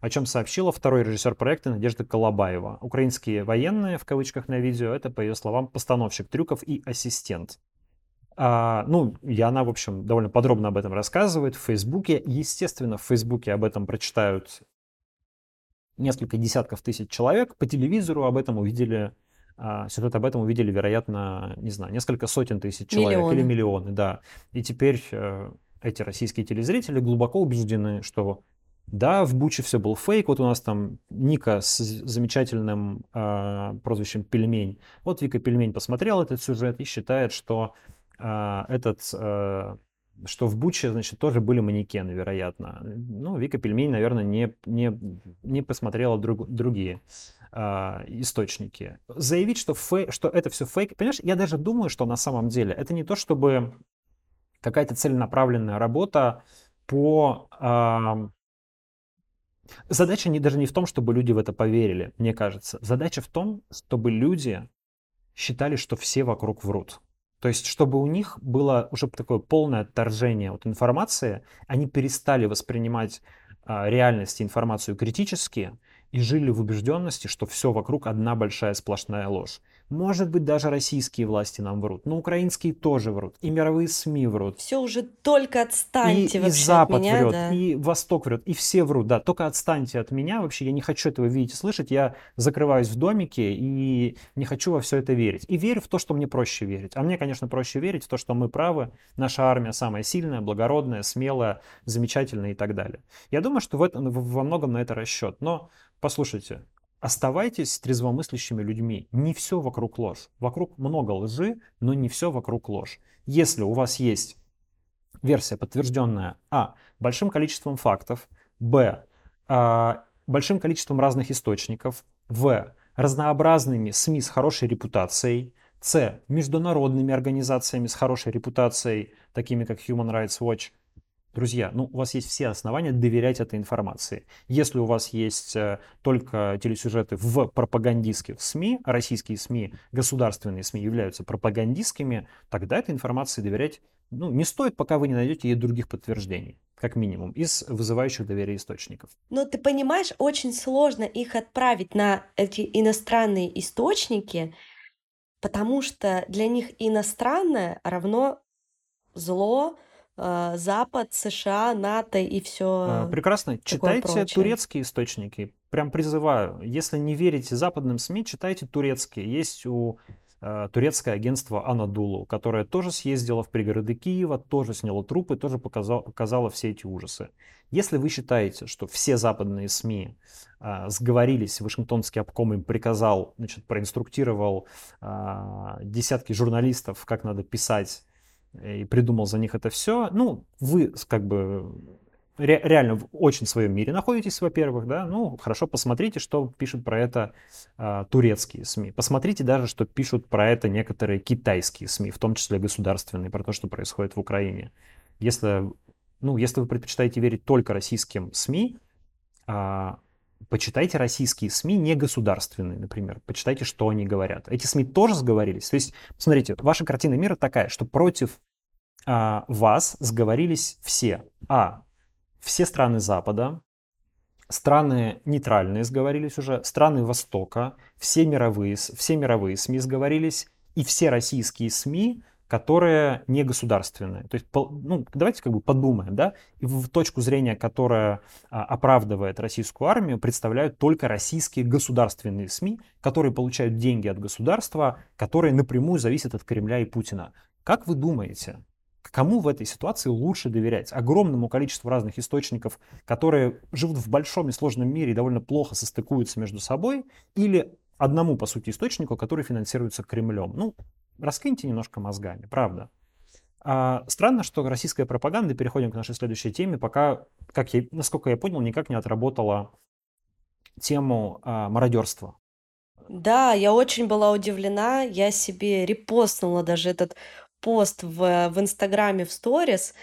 Speaker 1: о чем сообщила второй режиссер проекта Надежда Колобаева. Украинские военные, в кавычках на видео, это, по ее словам, постановщик трюков и ассистент. А, ну, и она, в общем, довольно подробно об этом рассказывает в Фейсбуке. Естественно, в Фейсбуке об этом прочитают несколько десятков тысяч человек. По телевизору об этом увидели, а, сюжет об этом увидели, вероятно, не знаю, несколько сотен тысяч человек миллионы. или миллионы, да. И теперь э, эти российские телезрители глубоко убеждены, что да, в Буче все был фейк. Вот у нас там Ника с замечательным э, прозвищем Пельмень. Вот Вика Пельмень посмотрел этот сюжет и считает, что э, этот, э, что в Буче, значит, тоже были манекены, вероятно. Ну, Вика Пельмень, наверное, не, не, не посмотрела друг, другие э, источники. Заявить, что, фей, что это все фейк, понимаешь, я даже думаю, что на самом деле это не то, чтобы какая-то целенаправленная работа по э, Задача не, даже не в том, чтобы люди в это поверили, мне кажется. Задача в том, чтобы люди считали, что все вокруг врут. То есть, чтобы у них было уже такое полное отторжение от информации, они перестали воспринимать а, реальность и информацию критически и жили в убежденности, что все вокруг одна большая сплошная ложь. Может быть, даже российские власти нам врут, но украинские тоже врут, и мировые СМИ врут.
Speaker 2: Все уже только отстаньте
Speaker 1: и,
Speaker 2: вообще
Speaker 1: и Запад
Speaker 2: от меня,
Speaker 1: врет,
Speaker 2: да.
Speaker 1: и Восток врет, и все врут, да, только отстаньте от меня, вообще я не хочу этого видеть и слышать, я закрываюсь в домике и не хочу во все это верить. И верю в то, что мне проще верить. А мне, конечно, проще верить в то, что мы правы, наша армия самая сильная, благородная, смелая, замечательная и так далее. Я думаю, что в этом, во многом на это расчет. Но послушайте, Оставайтесь трезвомыслящими людьми. Не все вокруг ложь. Вокруг много лжи, но не все вокруг ложь. Если у вас есть версия, подтвержденная а. большим количеством фактов, б. А, большим количеством разных источников, в. разнообразными СМИ с хорошей репутацией, с. международными организациями с хорошей репутацией, такими как Human Rights Watch, Друзья, ну, у вас есть все основания доверять этой информации. Если у вас есть э, только телесюжеты в пропагандистских СМИ, российские СМИ, государственные СМИ являются пропагандистскими, тогда этой информации доверять ну, не стоит, пока вы не найдете ей других подтверждений как минимум, из вызывающих доверие источников.
Speaker 2: Но ты понимаешь, очень сложно их отправить на эти иностранные источники, потому что для них иностранное равно зло, Запад, США, НАТО и все.
Speaker 1: Прекрасно. Читайте прочее. турецкие источники. Прям призываю. Если не верите западным СМИ, читайте турецкие. Есть у э, турецкое агентство Анадулу, которое тоже съездило в пригороды Киева, тоже сняло трупы, тоже показало, показало все эти ужасы. Если вы считаете, что все западные СМИ э, сговорились, Вашингтонский обком им приказал, значит, проинструктировал э, десятки журналистов, как надо писать и придумал за них это все, ну, вы как бы ре, реально в очень своем мире находитесь, во-первых, да, ну, хорошо, посмотрите, что пишут про это а, турецкие СМИ. Посмотрите даже, что пишут про это некоторые китайские СМИ, в том числе государственные, про то, что происходит в Украине. Если, ну, если вы предпочитаете верить только российским СМИ, а, почитайте российские СМИ, не государственные, например. Почитайте, что они говорят. Эти СМИ тоже сговорились. То есть, смотрите, ваша картина мира такая, что против а, вас сговорились все. А. Все страны Запада, страны нейтральные сговорились уже, страны Востока, все мировые, все мировые СМИ сговорились, и все российские СМИ которые не государственные. То есть, ну, давайте как бы подумаем, да, и в точку зрения, которая а, оправдывает российскую армию, представляют только российские государственные СМИ, которые получают деньги от государства, которые напрямую зависят от Кремля и Путина. Как вы думаете, кому в этой ситуации лучше доверять? Огромному количеству разных источников, которые живут в большом и сложном мире и довольно плохо состыкуются между собой, или одному, по сути, источнику, который финансируется Кремлем? Ну, раскиньте немножко мозгами, правда. А, странно, что российская пропаганда, переходим к нашей следующей теме, пока, как я, насколько я понял, никак не отработала тему а, мародерства.
Speaker 2: Да, я очень была удивлена. Я себе репостнула даже этот пост в, в Инстаграме в сторис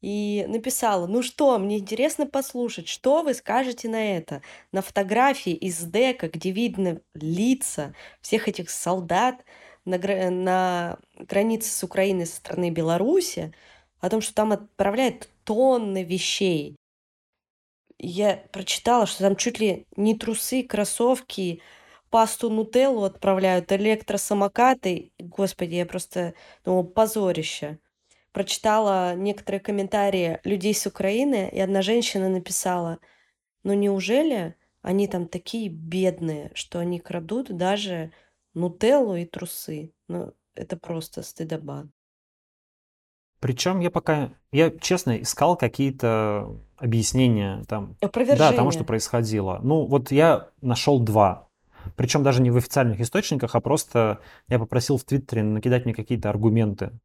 Speaker 2: и написала, ну что, мне интересно послушать, что вы скажете на это? На фотографии из дека, где видно лица всех этих солдат, на, на границе с Украиной со стороны Беларуси, о том, что там отправляют тонны вещей. Я прочитала, что там чуть ли не трусы, кроссовки, пасту нутеллу отправляют, электросамокаты. Господи, я просто думала, позорище. Прочитала некоторые комментарии людей с Украины, и одна женщина написала, ну неужели они там такие бедные, что они крадут даже нутеллу и трусы. Ну, это просто стыдоба.
Speaker 1: Причем я пока, я честно искал какие-то объяснения там, да, тому, что происходило. Ну, вот я нашел два. Причем даже не в официальных источниках, а просто я попросил в Твиттере накидать мне какие-то аргументы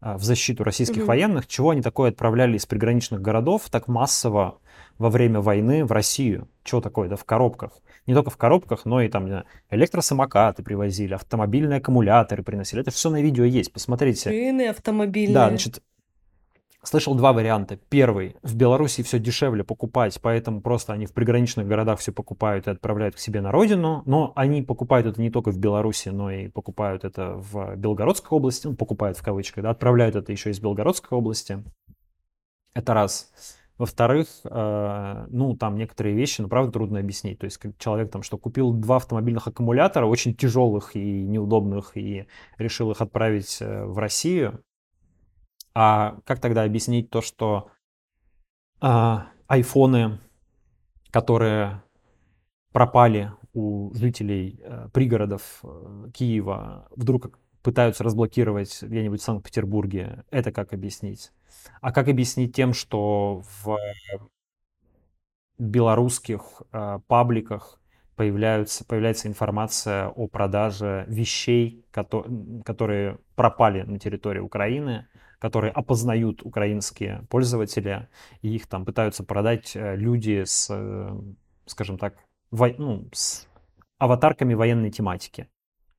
Speaker 1: а, в защиту российских угу. военных, чего они такое отправляли из приграничных городов так массово во время войны в Россию. Чего такое, да, в коробках. Не только в коробках, но и там электросамокаты привозили, автомобильные аккумуляторы приносили. Это все на видео есть, посмотрите.
Speaker 2: Шины автомобильные.
Speaker 1: Да, значит, слышал два варианта. Первый, в Беларуси все дешевле покупать, поэтому просто они в приграничных городах все покупают и отправляют к себе на родину. Но они покупают это не только в Беларуси, но и покупают это в Белгородской области. Ну, покупают в кавычках, да, отправляют это еще из Белгородской области. Это раз. Во-вторых, э, ну, там некоторые вещи, ну, правда, трудно объяснить. То есть, человек там, что купил два автомобильных аккумулятора, очень тяжелых и неудобных, и решил их отправить э, в Россию. А как тогда объяснить то, что э, айфоны, которые пропали у жителей э, пригородов э, Киева, вдруг пытаются разблокировать где-нибудь в Санкт-Петербурге, это как объяснить? А как объяснить тем, что в белорусских э, пабликах появляются, появляется информация о продаже вещей, которые, которые пропали на территории Украины, которые опознают украинские пользователи, и их там пытаются продать э, люди с, э, скажем так, во, ну, с аватарками военной тематики.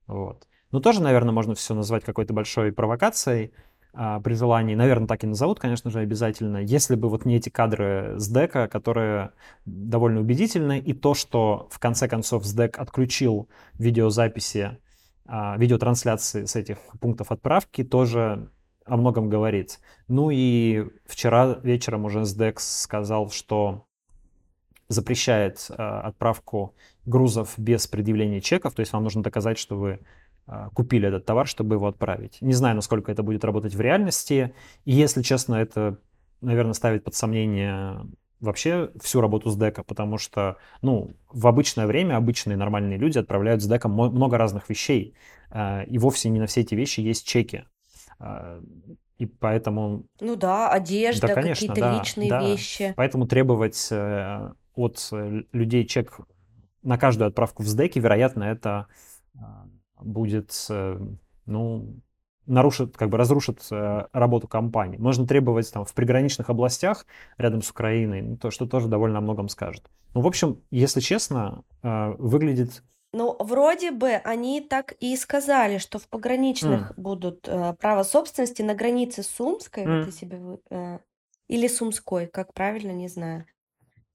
Speaker 1: Вот. Ну, тоже, наверное, можно все назвать какой-то большой провокацией, а, при желании, наверное, так и назовут, конечно же, обязательно, если бы вот не эти кадры с дека, которые довольно убедительны, и то, что в конце концов СДЭК отключил видеозаписи, а, видеотрансляции с этих пунктов отправки, тоже о многом говорит. Ну и вчера вечером уже СДЭК сказал, что запрещает а, отправку грузов без предъявления чеков, то есть вам нужно доказать, что вы купили этот товар, чтобы его отправить. Не знаю, насколько это будет работать в реальности. И если честно, это, наверное, ставит под сомнение вообще всю работу с дека, потому что, ну, в обычное время обычные нормальные люди отправляют с деком много разных вещей, а, и вовсе не на все эти вещи есть чеки. А, и поэтому...
Speaker 2: Ну да, одежда, да, конечно, какие-то да, личные да. вещи.
Speaker 1: Поэтому требовать э, от людей чек на каждую отправку в СДЭКе, вероятно, это будет, э, ну, нарушит, как бы разрушит э, работу компании. Можно требовать там в приграничных областях рядом с Украиной, то, что тоже довольно о многом скажет. Ну, в общем, если честно, э, выглядит
Speaker 2: ну, вроде бы они так и сказали, что в пограничных
Speaker 1: М.
Speaker 2: будут э, право собственности на границе Сумской, вот
Speaker 1: М.
Speaker 2: я себе э, или Сумской, как правильно, не знаю.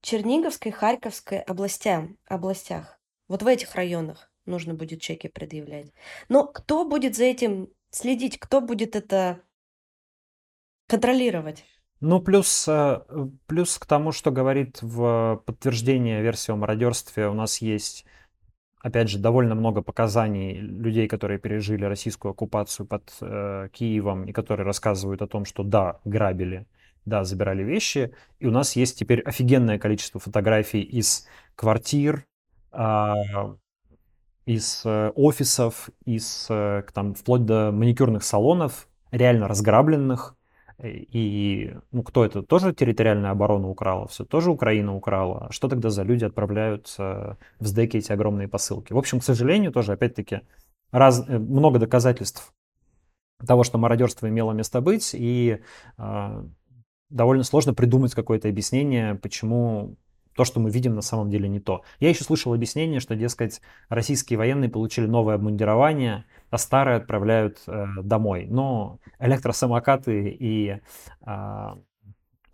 Speaker 2: Черниговской, Харьковской областям, областях. Вот в этих районах нужно будет чеки предъявлять. Но кто будет за этим следить? Кто будет это контролировать?
Speaker 1: Ну, плюс, э, плюс к тому, что говорит в подтверждение версии о мародерстве, у нас есть, опять же, довольно много показаний людей, которые пережили российскую оккупацию под э, Киевом и которые рассказывают о том, что да, грабили, да, забирали вещи. И у нас есть теперь офигенное количество фотографий из квартир, а, из э, офисов, из э, там вплоть до маникюрных салонов, реально разграбленных. Э, И, ну, кто это? Тоже территориальная оборона украла, все тоже Украина украла. Что тогда за люди отправляют в СДЭКи эти огромные посылки? В общем, к сожалению, тоже, опять-таки, раз, много доказательств того, что мародерство имело место быть, и э, довольно сложно придумать какое-то объяснение, почему то, что мы видим, на самом деле не то. Я еще слышал объяснение, что, дескать, российские военные получили новое обмундирование, а старое отправляют э, домой. Но электросамокаты и э,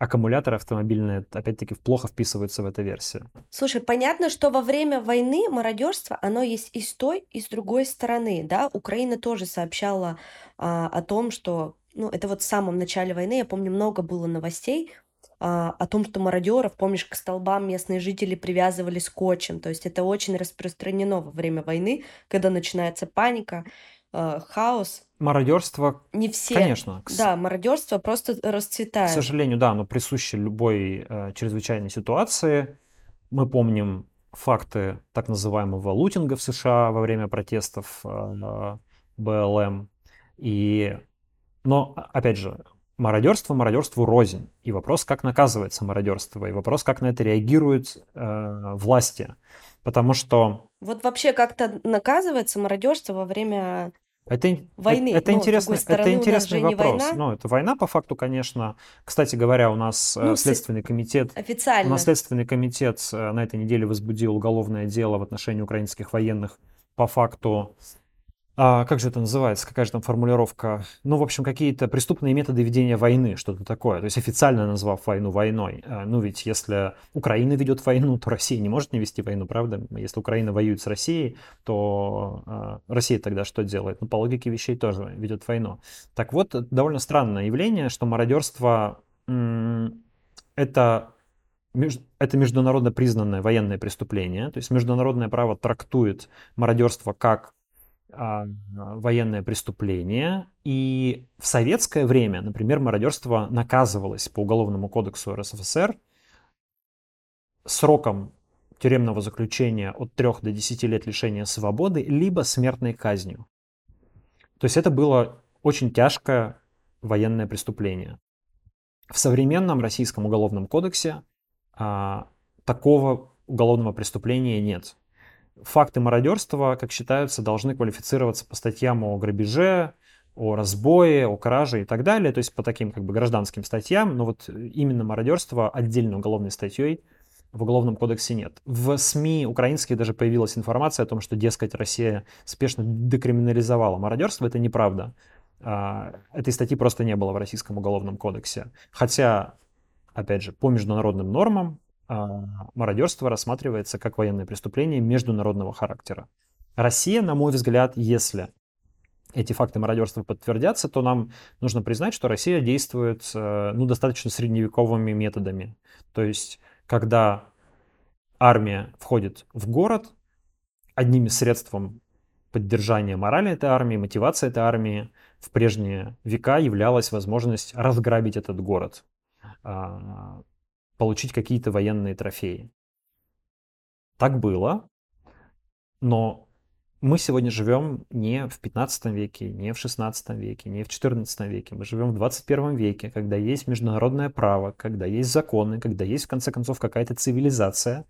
Speaker 1: аккумуляторы автомобильные, опять-таки, плохо вписываются в эту версию.
Speaker 2: Слушай, понятно, что во время войны мародерство, оно есть и с той, и с другой стороны, да? Украина тоже сообщала а, о том, что, ну, это вот в самом начале войны, я помню, много было новостей а, о том, что мародеров, помнишь, к столбам местные жители привязывали скотчем. То есть это очень распространено во время войны, когда начинается паника, а, хаос.
Speaker 1: Мародерство,
Speaker 2: Не все.
Speaker 1: конечно, к,
Speaker 2: Да, мародерство просто
Speaker 1: к
Speaker 2: расцветает.
Speaker 1: сожалению, да, оно присуще любой э, чрезвычайной ситуации. Мы помним факты так называемого лутинга в США во время протестов э, БЛМ. И, но, а- опять же, мародерство мародерству рознь. И вопрос, как наказывается мародерство, и вопрос, как на это реагируют э, власти. Потому что
Speaker 2: Вот вообще как-то наказывается мародерство во время
Speaker 1: это,
Speaker 2: Войны.
Speaker 1: это, это
Speaker 2: Ну,
Speaker 1: интересный,
Speaker 2: стороны,
Speaker 1: это
Speaker 2: у
Speaker 1: интересный вопрос.
Speaker 2: война.
Speaker 1: Ну, это война по факту, конечно. Кстати говоря, у нас э,
Speaker 2: Ну,
Speaker 1: Следственный комитет У
Speaker 2: официально.
Speaker 1: нас Следственный комитет э, на этой неделе возбудил уголовное дело в отношении украинских военных по факту, а, как же это называется, какая же там формулировка? Ну, в общем, какие-то преступные методы ведения войны, что-то такое. То есть официально назвав войну войной. А, Ну, ведь если Украина ведет войну, то Россия не может не вести войну, правда? Если Украина воюет с Россией, то а, Россия тогда что делает? Ну, по логике вещей тоже ведет войну. Так вот, довольно странное явление, что мародерство это это международно признанное военное преступление. То есть международное право трактует мародерство как военное преступление. И в советское время, например, мародерство наказывалось по Уголовному кодексу РСФСР сроком тюремного заключения от 3 до 10 лет лишения свободы, либо смертной казнью. То есть это было очень тяжкое военное преступление. В современном российском уголовном кодексе а, такого уголовного преступления нет. Факты мародерства, как считаются, должны квалифицироваться по статьям о грабеже, о разбое, о краже и так далее, то есть по таким как бы гражданским статьям, но вот именно мародерство отдельно уголовной статьей в Уголовном кодексе нет. В СМИ украинских даже появилась информация о том, что, дескать, Россия спешно декриминализовала мародерство. Это неправда. А, Этой статьи просто не было в Российском Уголовном кодексе. Хотя, опять же, по международным нормам мародерство рассматривается как военное преступление международного характера. Россия, на мой взгляд, если эти факты мародерства подтвердятся, то нам нужно признать, что Россия действует э, ну, достаточно средневековыми методами. То есть, когда армия входит в город, одним из средств поддержания морали этой армии, мотивации этой армии в прежние века являлась возможность разграбить этот город, а, получить какие-то военные трофеи. Так было, но мы сегодня живем не в 15 веке, не в 16 веке, не в 14 веке. Мы живем в 21 веке, когда есть международное право, когда есть законы, когда есть, в конце концов, какая-то цивилизация.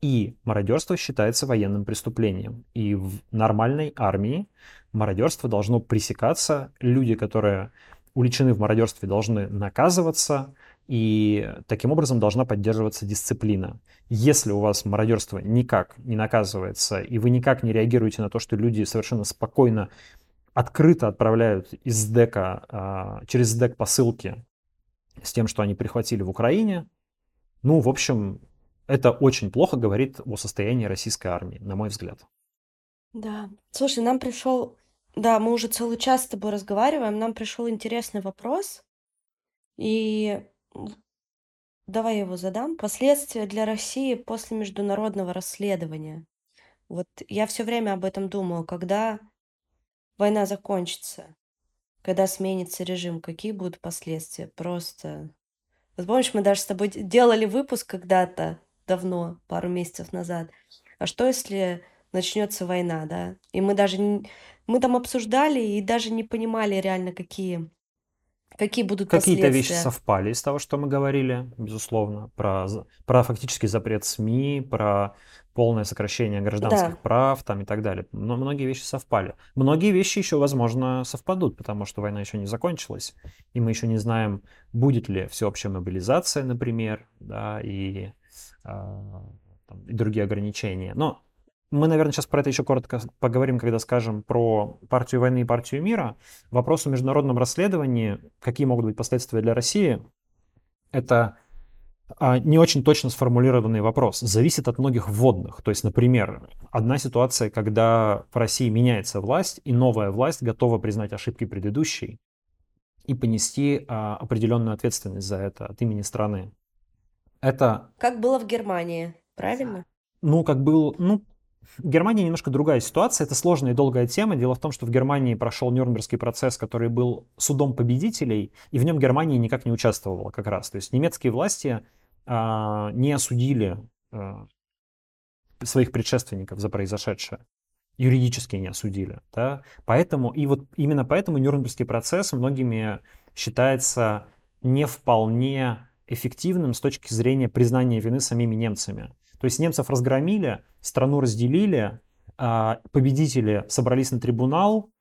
Speaker 1: И мародерство считается военным преступлением. И в нормальной армии мародерство должно пресекаться. Люди, которые уличены в мародерстве, должны наказываться. И таким образом должна поддерживаться дисциплина. Если у вас мародерство никак не наказывается, и вы никак не реагируете на то, что люди совершенно спокойно, открыто отправляют из дека, а, через дек посылки с тем, что они прихватили в Украине, ну, в общем, это очень плохо говорит о состоянии российской армии, на мой взгляд.
Speaker 2: Да. Слушай, нам пришел... Да, мы уже целый час с тобой разговариваем, нам пришел интересный вопрос, и давай его задам. Последствия для России после международного расследования. Вот я все время об этом думаю, когда война закончится, когда сменится режим, какие будут последствия? Просто... Вот помнишь, мы даже с тобой делали выпуск когда-то давно, пару месяцев назад. А что, если начнется война, да? И мы даже... Мы там обсуждали и даже не понимали реально, какие Какие будут
Speaker 1: Какие-то вещи совпали из того, что мы говорили, безусловно, про, про фактический запрет СМИ, про полное сокращение гражданских да. прав там и так далее. Но многие вещи совпали. Многие вещи еще, возможно, совпадут, потому что война еще не закончилась, и мы еще не знаем, будет ли всеобщая мобилизация, например, да, и, э, там, и другие ограничения. Но мы, наверное, сейчас про это еще коротко поговорим, когда скажем про партию войны и партию мира. Вопрос о международном расследовании, какие могут быть последствия для России, это а, не очень точно сформулированный вопрос. Зависит от многих вводных. То есть, например, одна ситуация, когда в России меняется власть, и новая власть готова признать ошибки предыдущей и понести а, определенную ответственность за это от имени страны. Это...
Speaker 2: Как было в Германии, правильно?
Speaker 1: Ну, как был, ну, в Германии немножко другая ситуация. Это сложная и долгая тема. Дело в том, что в Германии прошел Нюрнбергский процесс, который был судом победителей, и в нем Германия никак не участвовала как раз. То есть немецкие власти а, не осудили а, своих предшественников за произошедшее. Юридически не осудили. Да? Поэтому, и вот именно поэтому Нюрнбергский процесс многими считается не вполне эффективным с точки зрения признания вины самими немцами. То есть немцев разгромили, страну разделили, а, победители собрались на трибунал,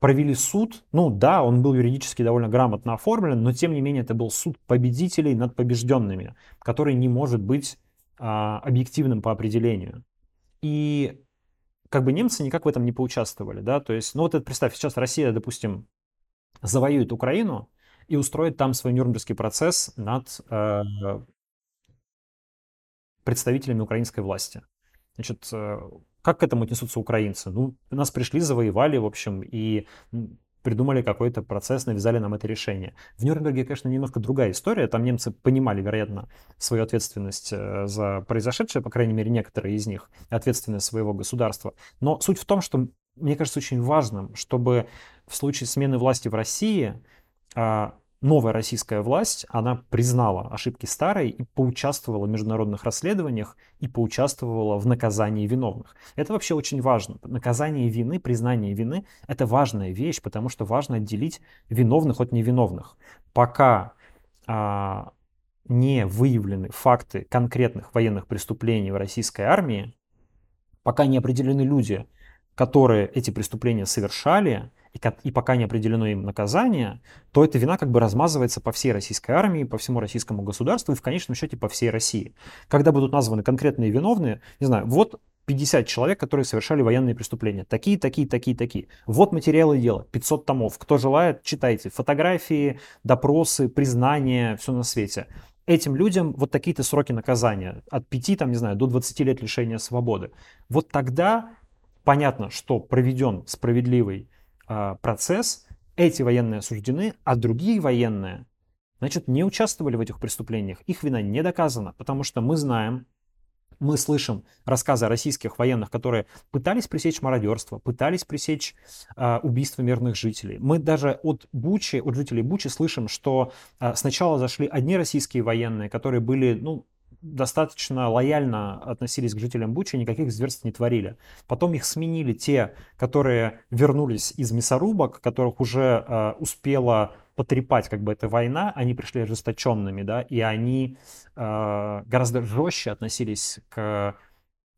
Speaker 1: провели суд. Ну да, он был юридически довольно грамотно оформлен, но тем не менее это был суд победителей над побежденными, который не может быть а, объективным по определению. И как бы немцы никак в этом не поучаствовали, да, то есть, ну вот это представь, сейчас Россия, допустим, завоюет Украину и устроит там свой Нюрнбергский процесс над э, представителями украинской власти. Значит, э, как к этому отнесутся украинцы? Ну, нас пришли, завоевали, в общем, и придумали какой-то процесс, навязали нам это решение. В Нюрнберге, конечно, немножко другая история. Там немцы понимали, вероятно, свою ответственность э, за произошедшее, по крайней мере, некоторые из них, ответственность своего государства. Но суть в том, что мне кажется очень важным, чтобы в случае смены власти в России а, новая российская власть, она признала ошибки старой и поучаствовала в международных расследованиях и поучаствовала в наказании виновных. Это вообще очень важно. Наказание вины, признание вины — это важная вещь, потому что важно отделить виновных от невиновных. Пока а, не выявлены факты конкретных военных преступлений в российской армии, пока не определены люди, которые эти преступления совершали, и, пока не определено им наказание, то эта вина как бы размазывается по всей российской армии, по всему российскому государству и в конечном счете по всей России. Когда будут названы конкретные виновные, не знаю, вот 50 человек, которые совершали военные преступления. Такие, такие, такие, такие. Вот материалы дела, 500 томов. Кто желает, читайте. Фотографии, допросы, признания, все на свете. Этим людям вот такие-то сроки наказания. От 5, там, не знаю, до 20 лет лишения свободы. Вот тогда понятно, что проведен справедливый процесс, эти военные осуждены, а другие военные, значит, не участвовали в этих преступлениях. Их вина не доказана, потому что мы знаем, мы слышим рассказы российских военных, которые пытались пресечь мародерство, пытались пресечь э, убийство мирных жителей. Мы даже от Бучи, от жителей Бучи слышим, что э, сначала зашли одни российские военные, которые были, ну, достаточно лояльно относились к жителям Бучи, никаких зверств не творили. Потом их сменили те, которые вернулись из мясорубок, которых уже э, успела потрепать как бы эта война, они пришли ожесточенными, да, и они э, гораздо жестче относились к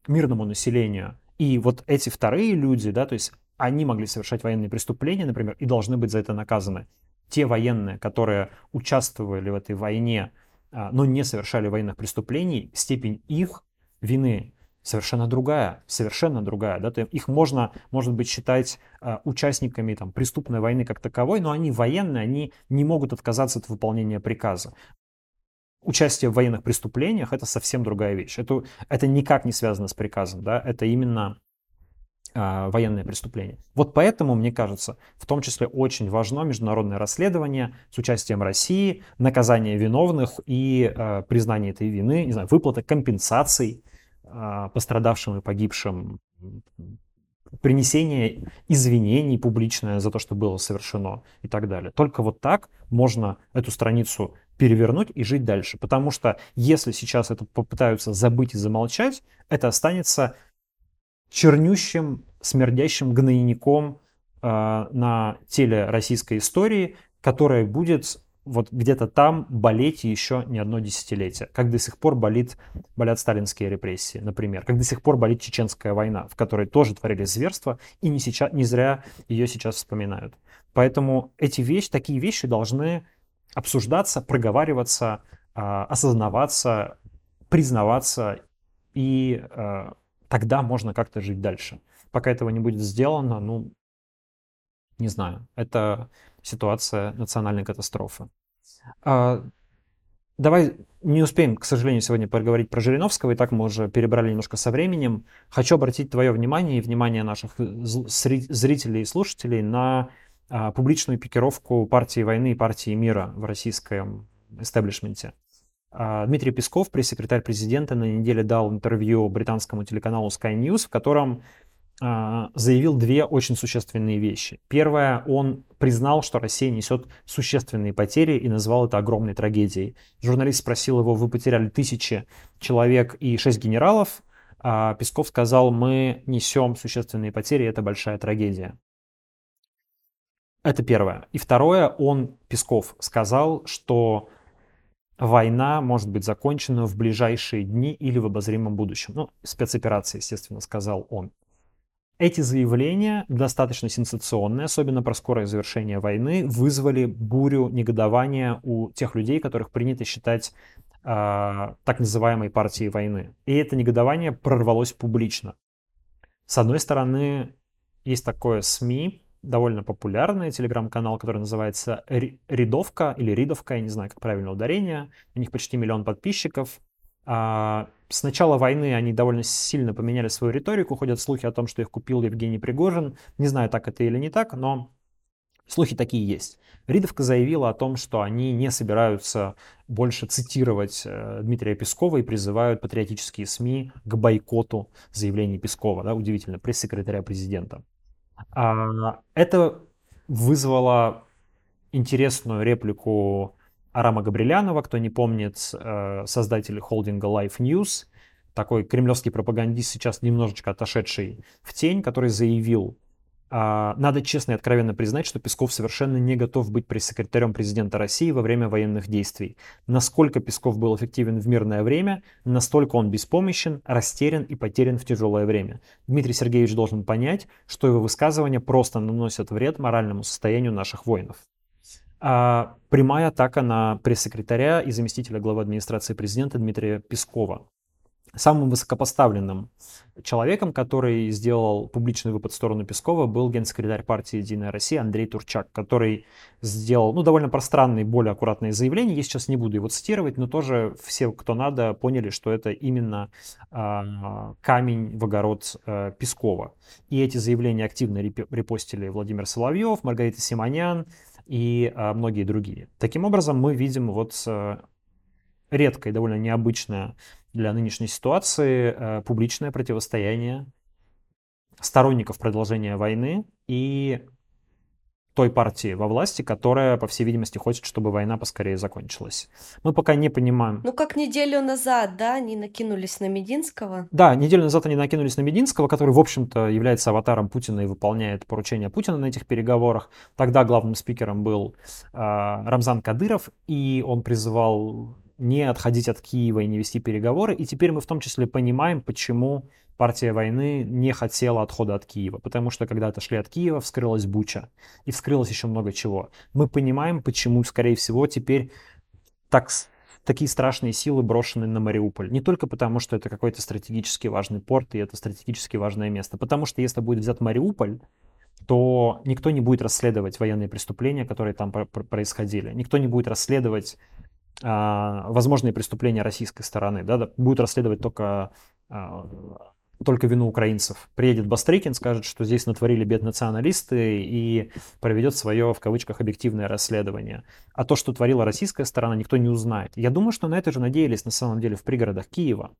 Speaker 1: мирному населению. И вот эти вторые люди, да, то есть они могли совершать военные преступления, например, и должны быть за это наказаны. Те военные, которые участвовали в этой войне, но не совершали военных преступлений, степень их вины совершенно другая, совершенно другая. Да? Их можно, может быть, считать а, участниками там, преступной войны как таковой, но они военные, они не могут отказаться от выполнения приказа. Участие в военных преступлениях — это совсем другая вещь. Это, это никак не связано с приказом. Да? Это именно а, военные преступления. Вот поэтому, мне кажется, в том числе очень важно международное расследование с участием России, наказание виновных и э, признание этой вины, не знаю, выплата компенсаций э, пострадавшим и погибшим, принесение извинений публичное за то, что было совершено и так далее. Только вот так можно эту страницу перевернуть и жить дальше. Потому что если сейчас это попытаются забыть и замолчать, это останется чернющим, смердящим гнойником э, на теле российской истории, которая будет вот где-то там болеть еще не одно десятилетие. Как до сих пор болит, болят сталинские репрессии, например. Как до сих пор болит Чеченская война, в которой тоже творились зверства, и не, сейчас, не зря ее сейчас вспоминают. Поэтому эти вещи, такие вещи должны обсуждаться, проговариваться, э, осознаваться, признаваться и э, тогда можно как-то жить дальше. Пока этого не будет сделано, ну, не знаю, это ситуация национальной катастрофы. А, давай не успеем, к сожалению, сегодня поговорить про Жириновского, и так мы уже перебрали немножко со временем. Хочу обратить твое внимание и внимание наших зрителей и слушателей на а, публичную пикировку партии войны и партии мира в российском истеблишменте. А, Дмитрий Песков, пресс-секретарь президента, на неделе дал интервью британскому телеканалу Sky News, в котором а, заявил две очень существенные вещи. Первое, он признал, что Россия несет существенные потери и назвал это огромной трагедией. Журналист спросил его, вы потеряли тысячи человек и шесть генералов, а Песков сказал, мы несем существенные потери, это большая трагедия. Это первое. И второе, он, Песков, сказал, что война может быть закончена в ближайшие дни или в обозримом будущем. Ну, спецоперация, естественно, сказал он. Эти заявления, достаточно сенсационные, особенно про скорое завершение войны, вызвали бурю негодования у тех людей, которых принято считать э, так называемой партией войны. И это негодование прорвалось публично. С одной стороны, есть такое СМИ, довольно популярный телеграм-канал, который называется Ридовка или Ридовка, я не знаю, как правильно ударение. У них почти миллион подписчиков. А, с начала войны они довольно сильно поменяли свою риторику. Ходят слухи о том, что их купил Евгений Пригожин. Не знаю, так это или не так, но слухи такие есть. Ридовка заявила о том, что они не собираются больше цитировать э, Дмитрия Пескова и призывают патриотические СМИ к бойкоту заявлений Пескова, да, удивительно, пресс-секретаря президента. А, это вызвало интересную реплику Арама Габрилянова, кто не помнит, э, создатель холдинга Life News, такой кремлевский пропагандист, сейчас немножечко отошедший в тень, который заявил, надо честно и откровенно признать, что Песков совершенно не готов быть пресс-секретарем президента России во время военных действий. Насколько Песков был эффективен в мирное время, настолько он беспомощен, растерян и потерян в тяжелое время. Дмитрий Сергеевич должен понять, что его высказывания просто наносят вред моральному состоянию наших воинов. А прямая атака на пресс-секретаря и заместителя главы администрации президента Дмитрия Пескова самым высокопоставленным человеком, который сделал публичный выпад в сторону Пескова, был генсекретарь партии «Единая Россия» Андрей Турчак, который сделал ну, довольно пространные, более аккуратные заявления. Я сейчас не буду его цитировать, но тоже все, кто надо, поняли, что это именно э, камень в огород э, Пескова. И эти заявления активно репостили Владимир Соловьев, Маргарита Симонян и э, многие другие. Таким образом, мы видим вот э, редкое, довольно необычное для нынешней ситуации э, публичное противостояние сторонников продолжения войны и той партии во власти, которая, по всей видимости, хочет, чтобы война поскорее закончилась. Мы пока не понимаем.
Speaker 2: Ну, как неделю назад, да, они накинулись на Мединского.
Speaker 1: Да, неделю назад они накинулись на Мединского, который, в общем-то, является аватаром Путина и выполняет поручения Путина на этих переговорах. Тогда главным спикером был э, Рамзан Кадыров, и он призывал не отходить от Киева и не вести переговоры. И теперь мы в том числе понимаем, почему партия войны не хотела отхода от Киева, потому что когда отошли от Киева, вскрылась Буча, и вскрылось еще много чего. Мы понимаем, почему, скорее всего, теперь так, такие страшные силы брошены на Мариуполь. Не только потому, что это какой-то стратегически важный порт, и это стратегически важное место, потому что если будет взят Мариуполь, то никто не будет расследовать военные преступления, которые там происходили. Никто не будет расследовать возможные преступления российской стороны. Да, будут расследовать только а, только вину украинцев. Приедет Бастрыкин, скажет, что здесь натворили беднационалисты и проведет свое, в кавычках, объективное расследование. А то, что творила российская сторона, никто не узнает. Я думаю, что на это же надеялись на самом деле в пригородах Киева.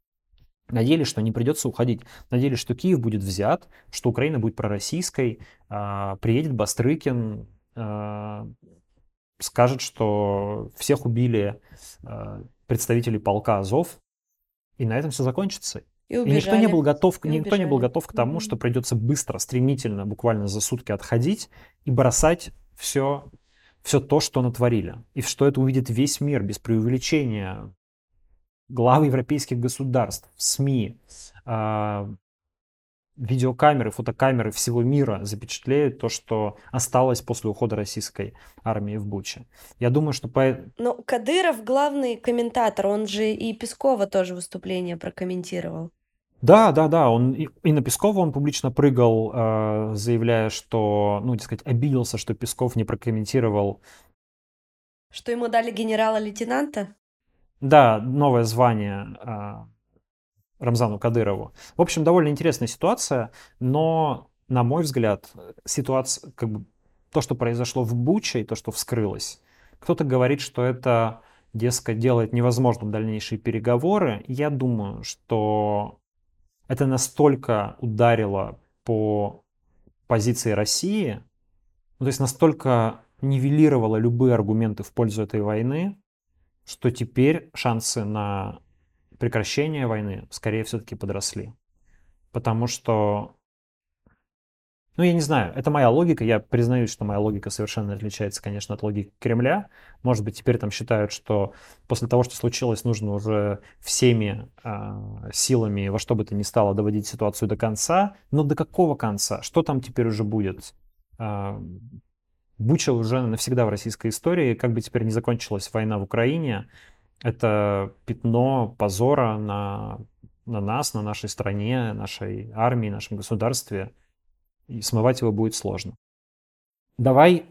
Speaker 1: Надеялись, что не придется уходить. Надеялись, что Киев будет взят, что Украина будет пророссийской. А, приедет Бастрыкин, а, скажет, что всех убили а, представители полка Азов, и на этом все закончится.
Speaker 2: И, убежали.
Speaker 1: и никто не был готов,
Speaker 2: и
Speaker 1: никто не был готов к тому, что придется быстро, стремительно, буквально за сутки отходить и бросать все, все то, что натворили. И что это увидит весь мир без преувеличения. Главы европейских государств, СМИ, а, видеокамеры, фотокамеры всего мира запечатлеют то, что осталось после ухода российской армии в Буче. Я думаю, что по...
Speaker 2: Но Кадыров главный комментатор, он же и Пескова тоже выступление прокомментировал.
Speaker 1: Да, да, да, он и, и на Пескова он публично прыгал, э, заявляя, что, ну, так сказать, обиделся, что Песков не прокомментировал.
Speaker 2: Что ему дали генерала-лейтенанта?
Speaker 1: Да, новое звание э, Рамзану Кадырову. В общем, довольно интересная ситуация, но, на мой взгляд, ситуация, как бы, то, что произошло в Буче и то, что вскрылось, кто-то говорит, что это, дескать, делает невозможным дальнейшие переговоры. Я думаю, что это настолько ударило по позиции России, ну, то есть настолько нивелировало любые аргументы в пользу этой войны, что теперь шансы на прекращение войны скорее все-таки подросли. Потому что ну, я не знаю, это моя логика. Я признаюсь, что моя логика совершенно отличается, конечно, от логики Кремля. Может быть, теперь там считают, что после того, что случилось, нужно уже всеми э, силами во что бы то ни стало доводить ситуацию до конца. Но до какого конца? Что там теперь уже будет? Э, Буча уже навсегда в российской истории. Как бы теперь не закончилась война в Украине, это пятно позора на, на нас, на нашей стране, нашей армии, нашем государстве и смывать его будет сложно. Давай,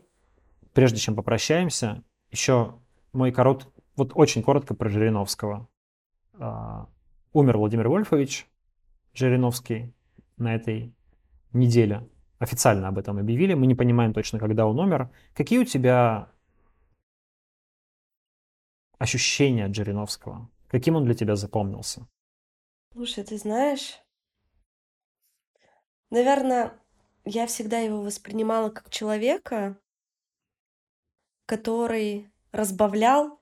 Speaker 1: прежде чем попрощаемся, еще мой корот, вот очень коротко про Жириновского. Uh, умер Владимир Вольфович Жириновский на этой неделе. Официально об этом объявили. Мы не понимаем точно, когда он умер. Какие у тебя ощущения от Жириновского? Каким он для тебя запомнился?
Speaker 2: Слушай, ты знаешь, наверное, я всегда его воспринимала как человека, который разбавлял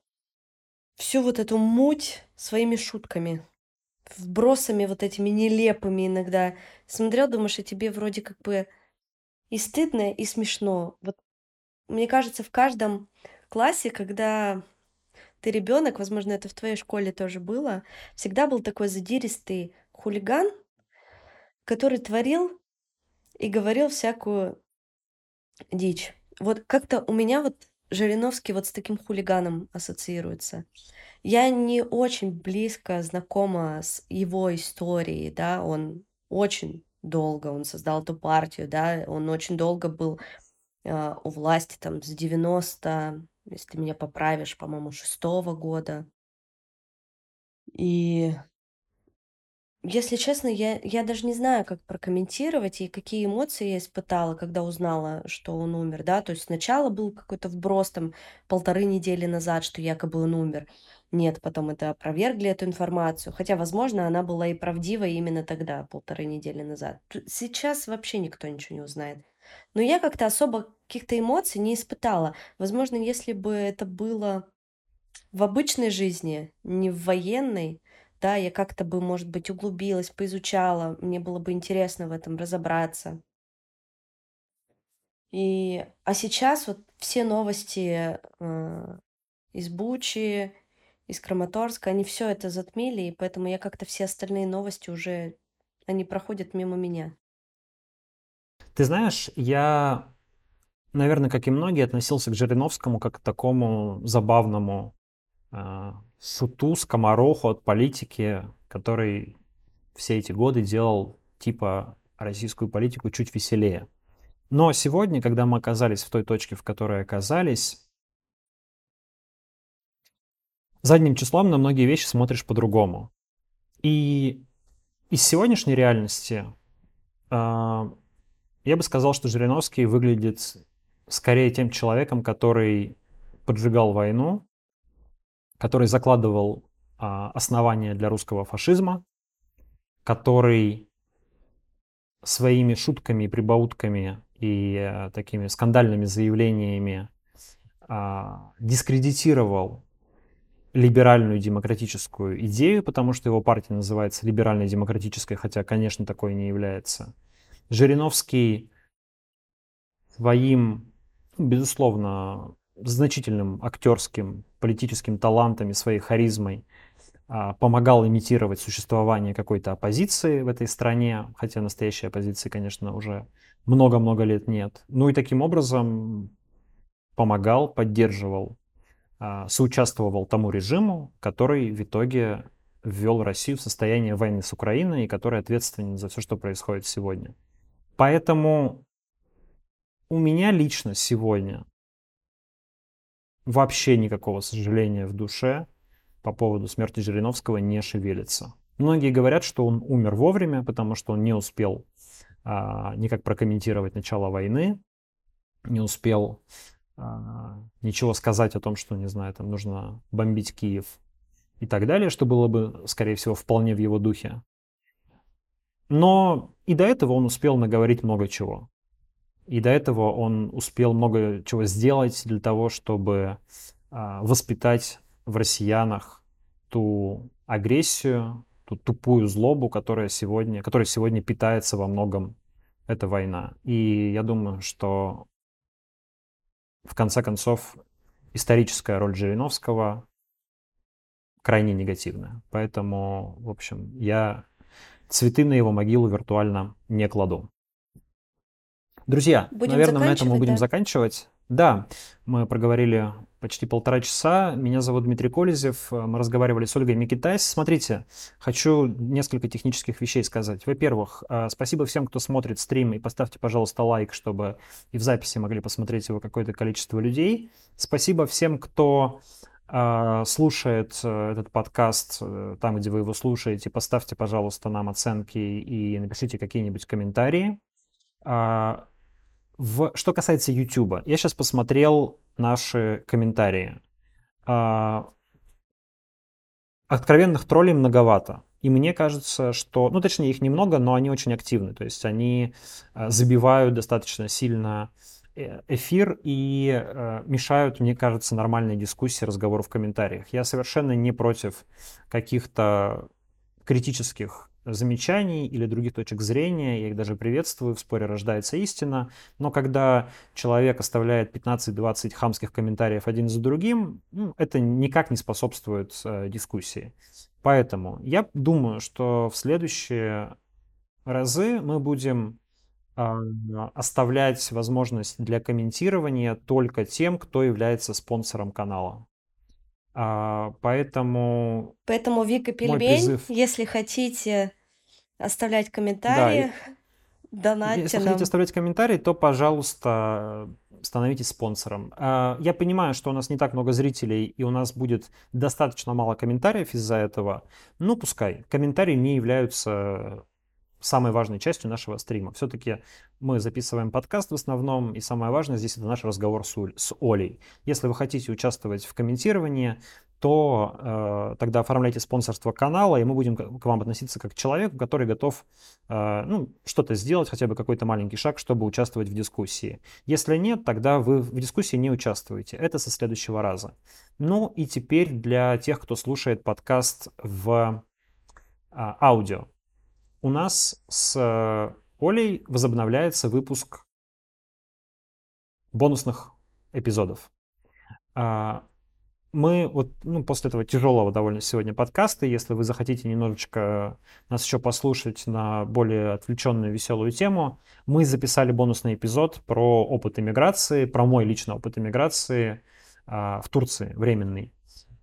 Speaker 2: всю вот эту муть своими шутками, вбросами вот этими нелепыми иногда. Смотрел, думаешь, и тебе вроде как бы и стыдно, и смешно. Вот мне кажется, в каждом классе, когда ты ребенок, возможно, это в твоей школе тоже было, всегда был такой задиристый хулиган, который творил и говорил всякую дичь. Вот как-то у меня вот Жириновский вот с таким хулиганом ассоциируется. Я не очень близко знакома с его историей, да, он очень долго, он создал эту партию, да, он очень долго был э, у власти там с 90, если ты меня поправишь, по-моему, шестого года. И если честно, я, я даже не знаю, как прокомментировать и какие эмоции я испытала, когда узнала, что он умер, да, то есть сначала был какой-то вброс там полторы недели назад, что якобы он умер. Нет, потом это опровергли эту информацию, хотя, возможно, она была и правдива именно тогда, полторы недели назад. Сейчас вообще никто ничего не узнает. Но я как-то особо каких-то эмоций не испытала. Возможно, если бы это было в обычной жизни, не в военной, да, я как-то бы, может быть, углубилась, поизучала, мне было бы интересно в этом разобраться. И, а сейчас вот все новости э, из Бучи, из Краматорска, они все это затмили, и поэтому я как-то все остальные новости уже, они проходят мимо меня.
Speaker 1: Ты знаешь, я, наверное, как и многие, относился к Жириновскому как к такому забавному э, шуту, скомороху от политики, который все эти годы делал типа российскую политику чуть веселее. Но сегодня, когда мы оказались в той точке, в которой оказались, задним числом на многие вещи смотришь по-другому. И из сегодняшней реальности э, я бы сказал, что Жириновский выглядит скорее тем человеком, который поджигал войну, который закладывал э, основания для русского фашизма, который своими шутками и прибаутками и э, такими скандальными заявлениями а, дискредитировал либеральную демократическую идею, потому что его партия называется либеральной демократической, хотя, конечно, такой не является. Жириновский своим, безусловно, значительным актерским, политическим талантом и своей харизмой а, помогал имитировать существование какой-то оппозиции в этой стране, хотя настоящей оппозиции, конечно, уже много-много лет нет. Ну и таким образом помогал, поддерживал, а, соучаствовал тому режиму, который в итоге ввел Россию в состояние войны с Украиной и который ответственен за все, что происходит сегодня. Поэтому у меня лично сегодня вообще никакого сожаления в душе по поводу смерти Жириновского не шевелится. Многие говорят, что он умер вовремя, потому что он не успел а, никак прокомментировать начало войны, не успел а, ничего сказать о том, что, не знаю, там нужно бомбить Киев и так далее, что было бы, скорее всего, вполне в его духе. Но и до этого он успел наговорить много чего. И до этого он успел много чего сделать для того, чтобы а, воспитать в россиянах ту агрессию, ту тупую злобу, которая сегодня, которая сегодня питается во многом эта война. И я думаю, что в конце концов историческая роль Жириновского крайне негативная. Поэтому, в общем, я цветы на его могилу виртуально не кладу. Друзья, будем наверное, на этом мы будем да? заканчивать. Да, мы проговорили почти полтора часа. Меня зовут Дмитрий Колезев. Мы разговаривали с Ольгой Микитайс. Смотрите, хочу несколько технических вещей сказать. Во-первых, э, спасибо всем, кто смотрит стрим, и поставьте, пожалуйста, лайк, чтобы и в записи могли посмотреть его какое-то количество людей. Спасибо всем, кто слушает э, этот подкаст там, где вы его слушаете. Поставьте, пожалуйста, нам оценки и напишите какие-нибудь комментарии. А, в, что касается YouTube, я сейчас посмотрел наши комментарии. А, откровенных троллей многовато. И мне кажется, что, ну точнее их немного, но они очень активны. То есть они а, забивают достаточно сильно э, эфир и э, мешают, мне кажется, нормальной дискуссии, разговору в комментариях. Я совершенно не против каких-то критических замечаний или других точек зрения, я их даже приветствую, в споре рождается истина, но когда человек оставляет 15-20 хамских комментариев один за другим, ну, это никак не способствует э, дискуссии. Поэтому я думаю, что в следующие разы мы будем э, оставлять возможность для комментирования только тем, кто является спонсором канала. А, поэтому...
Speaker 2: Поэтому Вика Пельмень, призыв... если хотите оставлять комментарии, да, донатьте
Speaker 1: Если
Speaker 2: нам.
Speaker 1: хотите оставлять комментарии, то, пожалуйста, становитесь спонсором. А, я понимаю, что у нас не так много зрителей, и у нас будет достаточно мало комментариев из-за этого. Ну, пускай. Комментарии не являются самой важной частью нашего стрима. Все-таки мы записываем подкаст в основном, и самое важное здесь это наш разговор с, Оль, с Олей. Если вы хотите участвовать в комментировании, то э, тогда оформляйте спонсорство канала, и мы будем к вам относиться как к человеку, который готов э, ну, что-то сделать, хотя бы какой-то маленький шаг, чтобы участвовать в дискуссии. Если нет, тогда вы в дискуссии не участвуете. Это со следующего раза. Ну и теперь для тех, кто слушает подкаст в э, аудио. У нас с Олей возобновляется выпуск бонусных эпизодов. А, мы вот ну, после этого тяжелого довольно сегодня подкаста, если вы захотите немножечко нас еще послушать на более отвлеченную веселую тему, мы записали бонусный эпизод про опыт иммиграции, про мой личный опыт иммиграции а, в Турции, временный.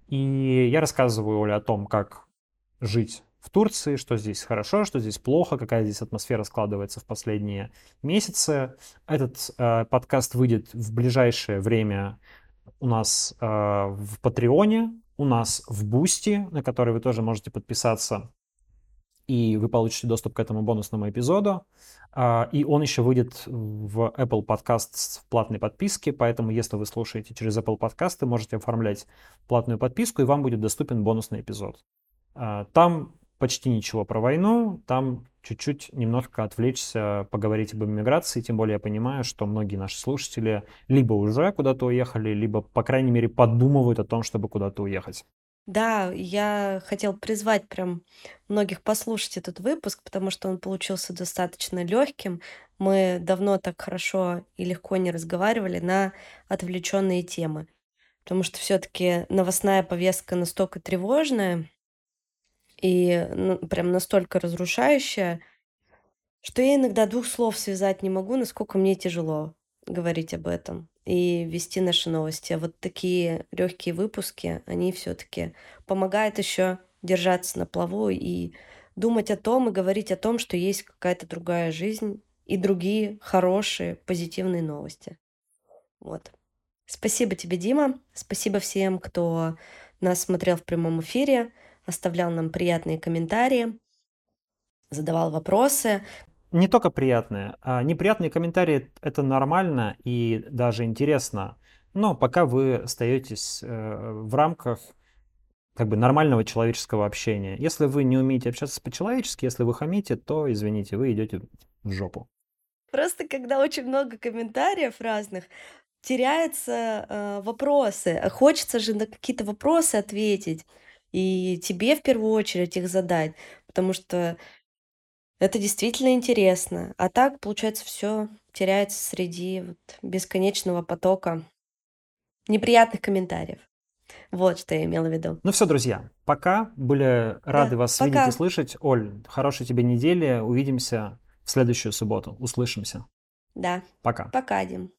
Speaker 1: И я рассказываю Оле о том, как жить в Турции, что здесь хорошо, что здесь плохо, какая здесь атмосфера складывается в последние месяцы. Этот э, подкаст выйдет в ближайшее время у нас э, в Патреоне, у нас в Бусти, на который вы тоже можете подписаться, и вы получите доступ к этому бонусному эпизоду. Э, и он еще выйдет в Apple Podcast в платной подписке, поэтому если вы слушаете через Apple Podcast, можете оформлять платную подписку, и вам будет доступен бонусный эпизод. Э, там почти ничего про войну, там чуть-чуть немножко отвлечься, поговорить об иммиграции, тем более я понимаю, что многие наши слушатели либо уже куда-то уехали, либо, по крайней мере, подумывают о том, чтобы куда-то уехать.
Speaker 2: Да, я хотел призвать прям многих послушать этот выпуск, потому что он получился достаточно легким. Мы давно так хорошо и легко не разговаривали на отвлеченные темы. Потому что все-таки новостная повестка настолько тревожная, и ну, прям настолько разрушающая, что я иногда двух слов связать не могу, насколько мне тяжело говорить об этом и вести наши новости. А вот такие легкие выпуски, они все-таки помогают еще держаться на плаву и думать о том и говорить о том, что есть какая-то другая жизнь и другие хорошие, позитивные новости. Вот. Спасибо тебе, Дима. Спасибо всем, кто нас смотрел в прямом эфире оставлял нам приятные комментарии, задавал вопросы.
Speaker 1: Не только приятные. А неприятные комментарии — это нормально и даже интересно. Но пока вы остаетесь э, в рамках как бы нормального человеческого общения. Если вы не умеете общаться по-человечески, если вы хамите, то, извините, вы идете в жопу.
Speaker 2: Просто когда очень много комментариев разных, теряются э, вопросы. Хочется же на какие-то вопросы ответить и тебе в первую очередь их задать, потому что это действительно интересно. А так, получается, все теряется среди вот бесконечного потока неприятных комментариев. Вот что я имела в виду.
Speaker 1: Ну все, друзья, пока. Были рады да, вас видеть и слышать. Оль, хорошей тебе недели. Увидимся в следующую субботу. Услышимся.
Speaker 2: Да.
Speaker 1: Пока.
Speaker 2: Пока, Дим.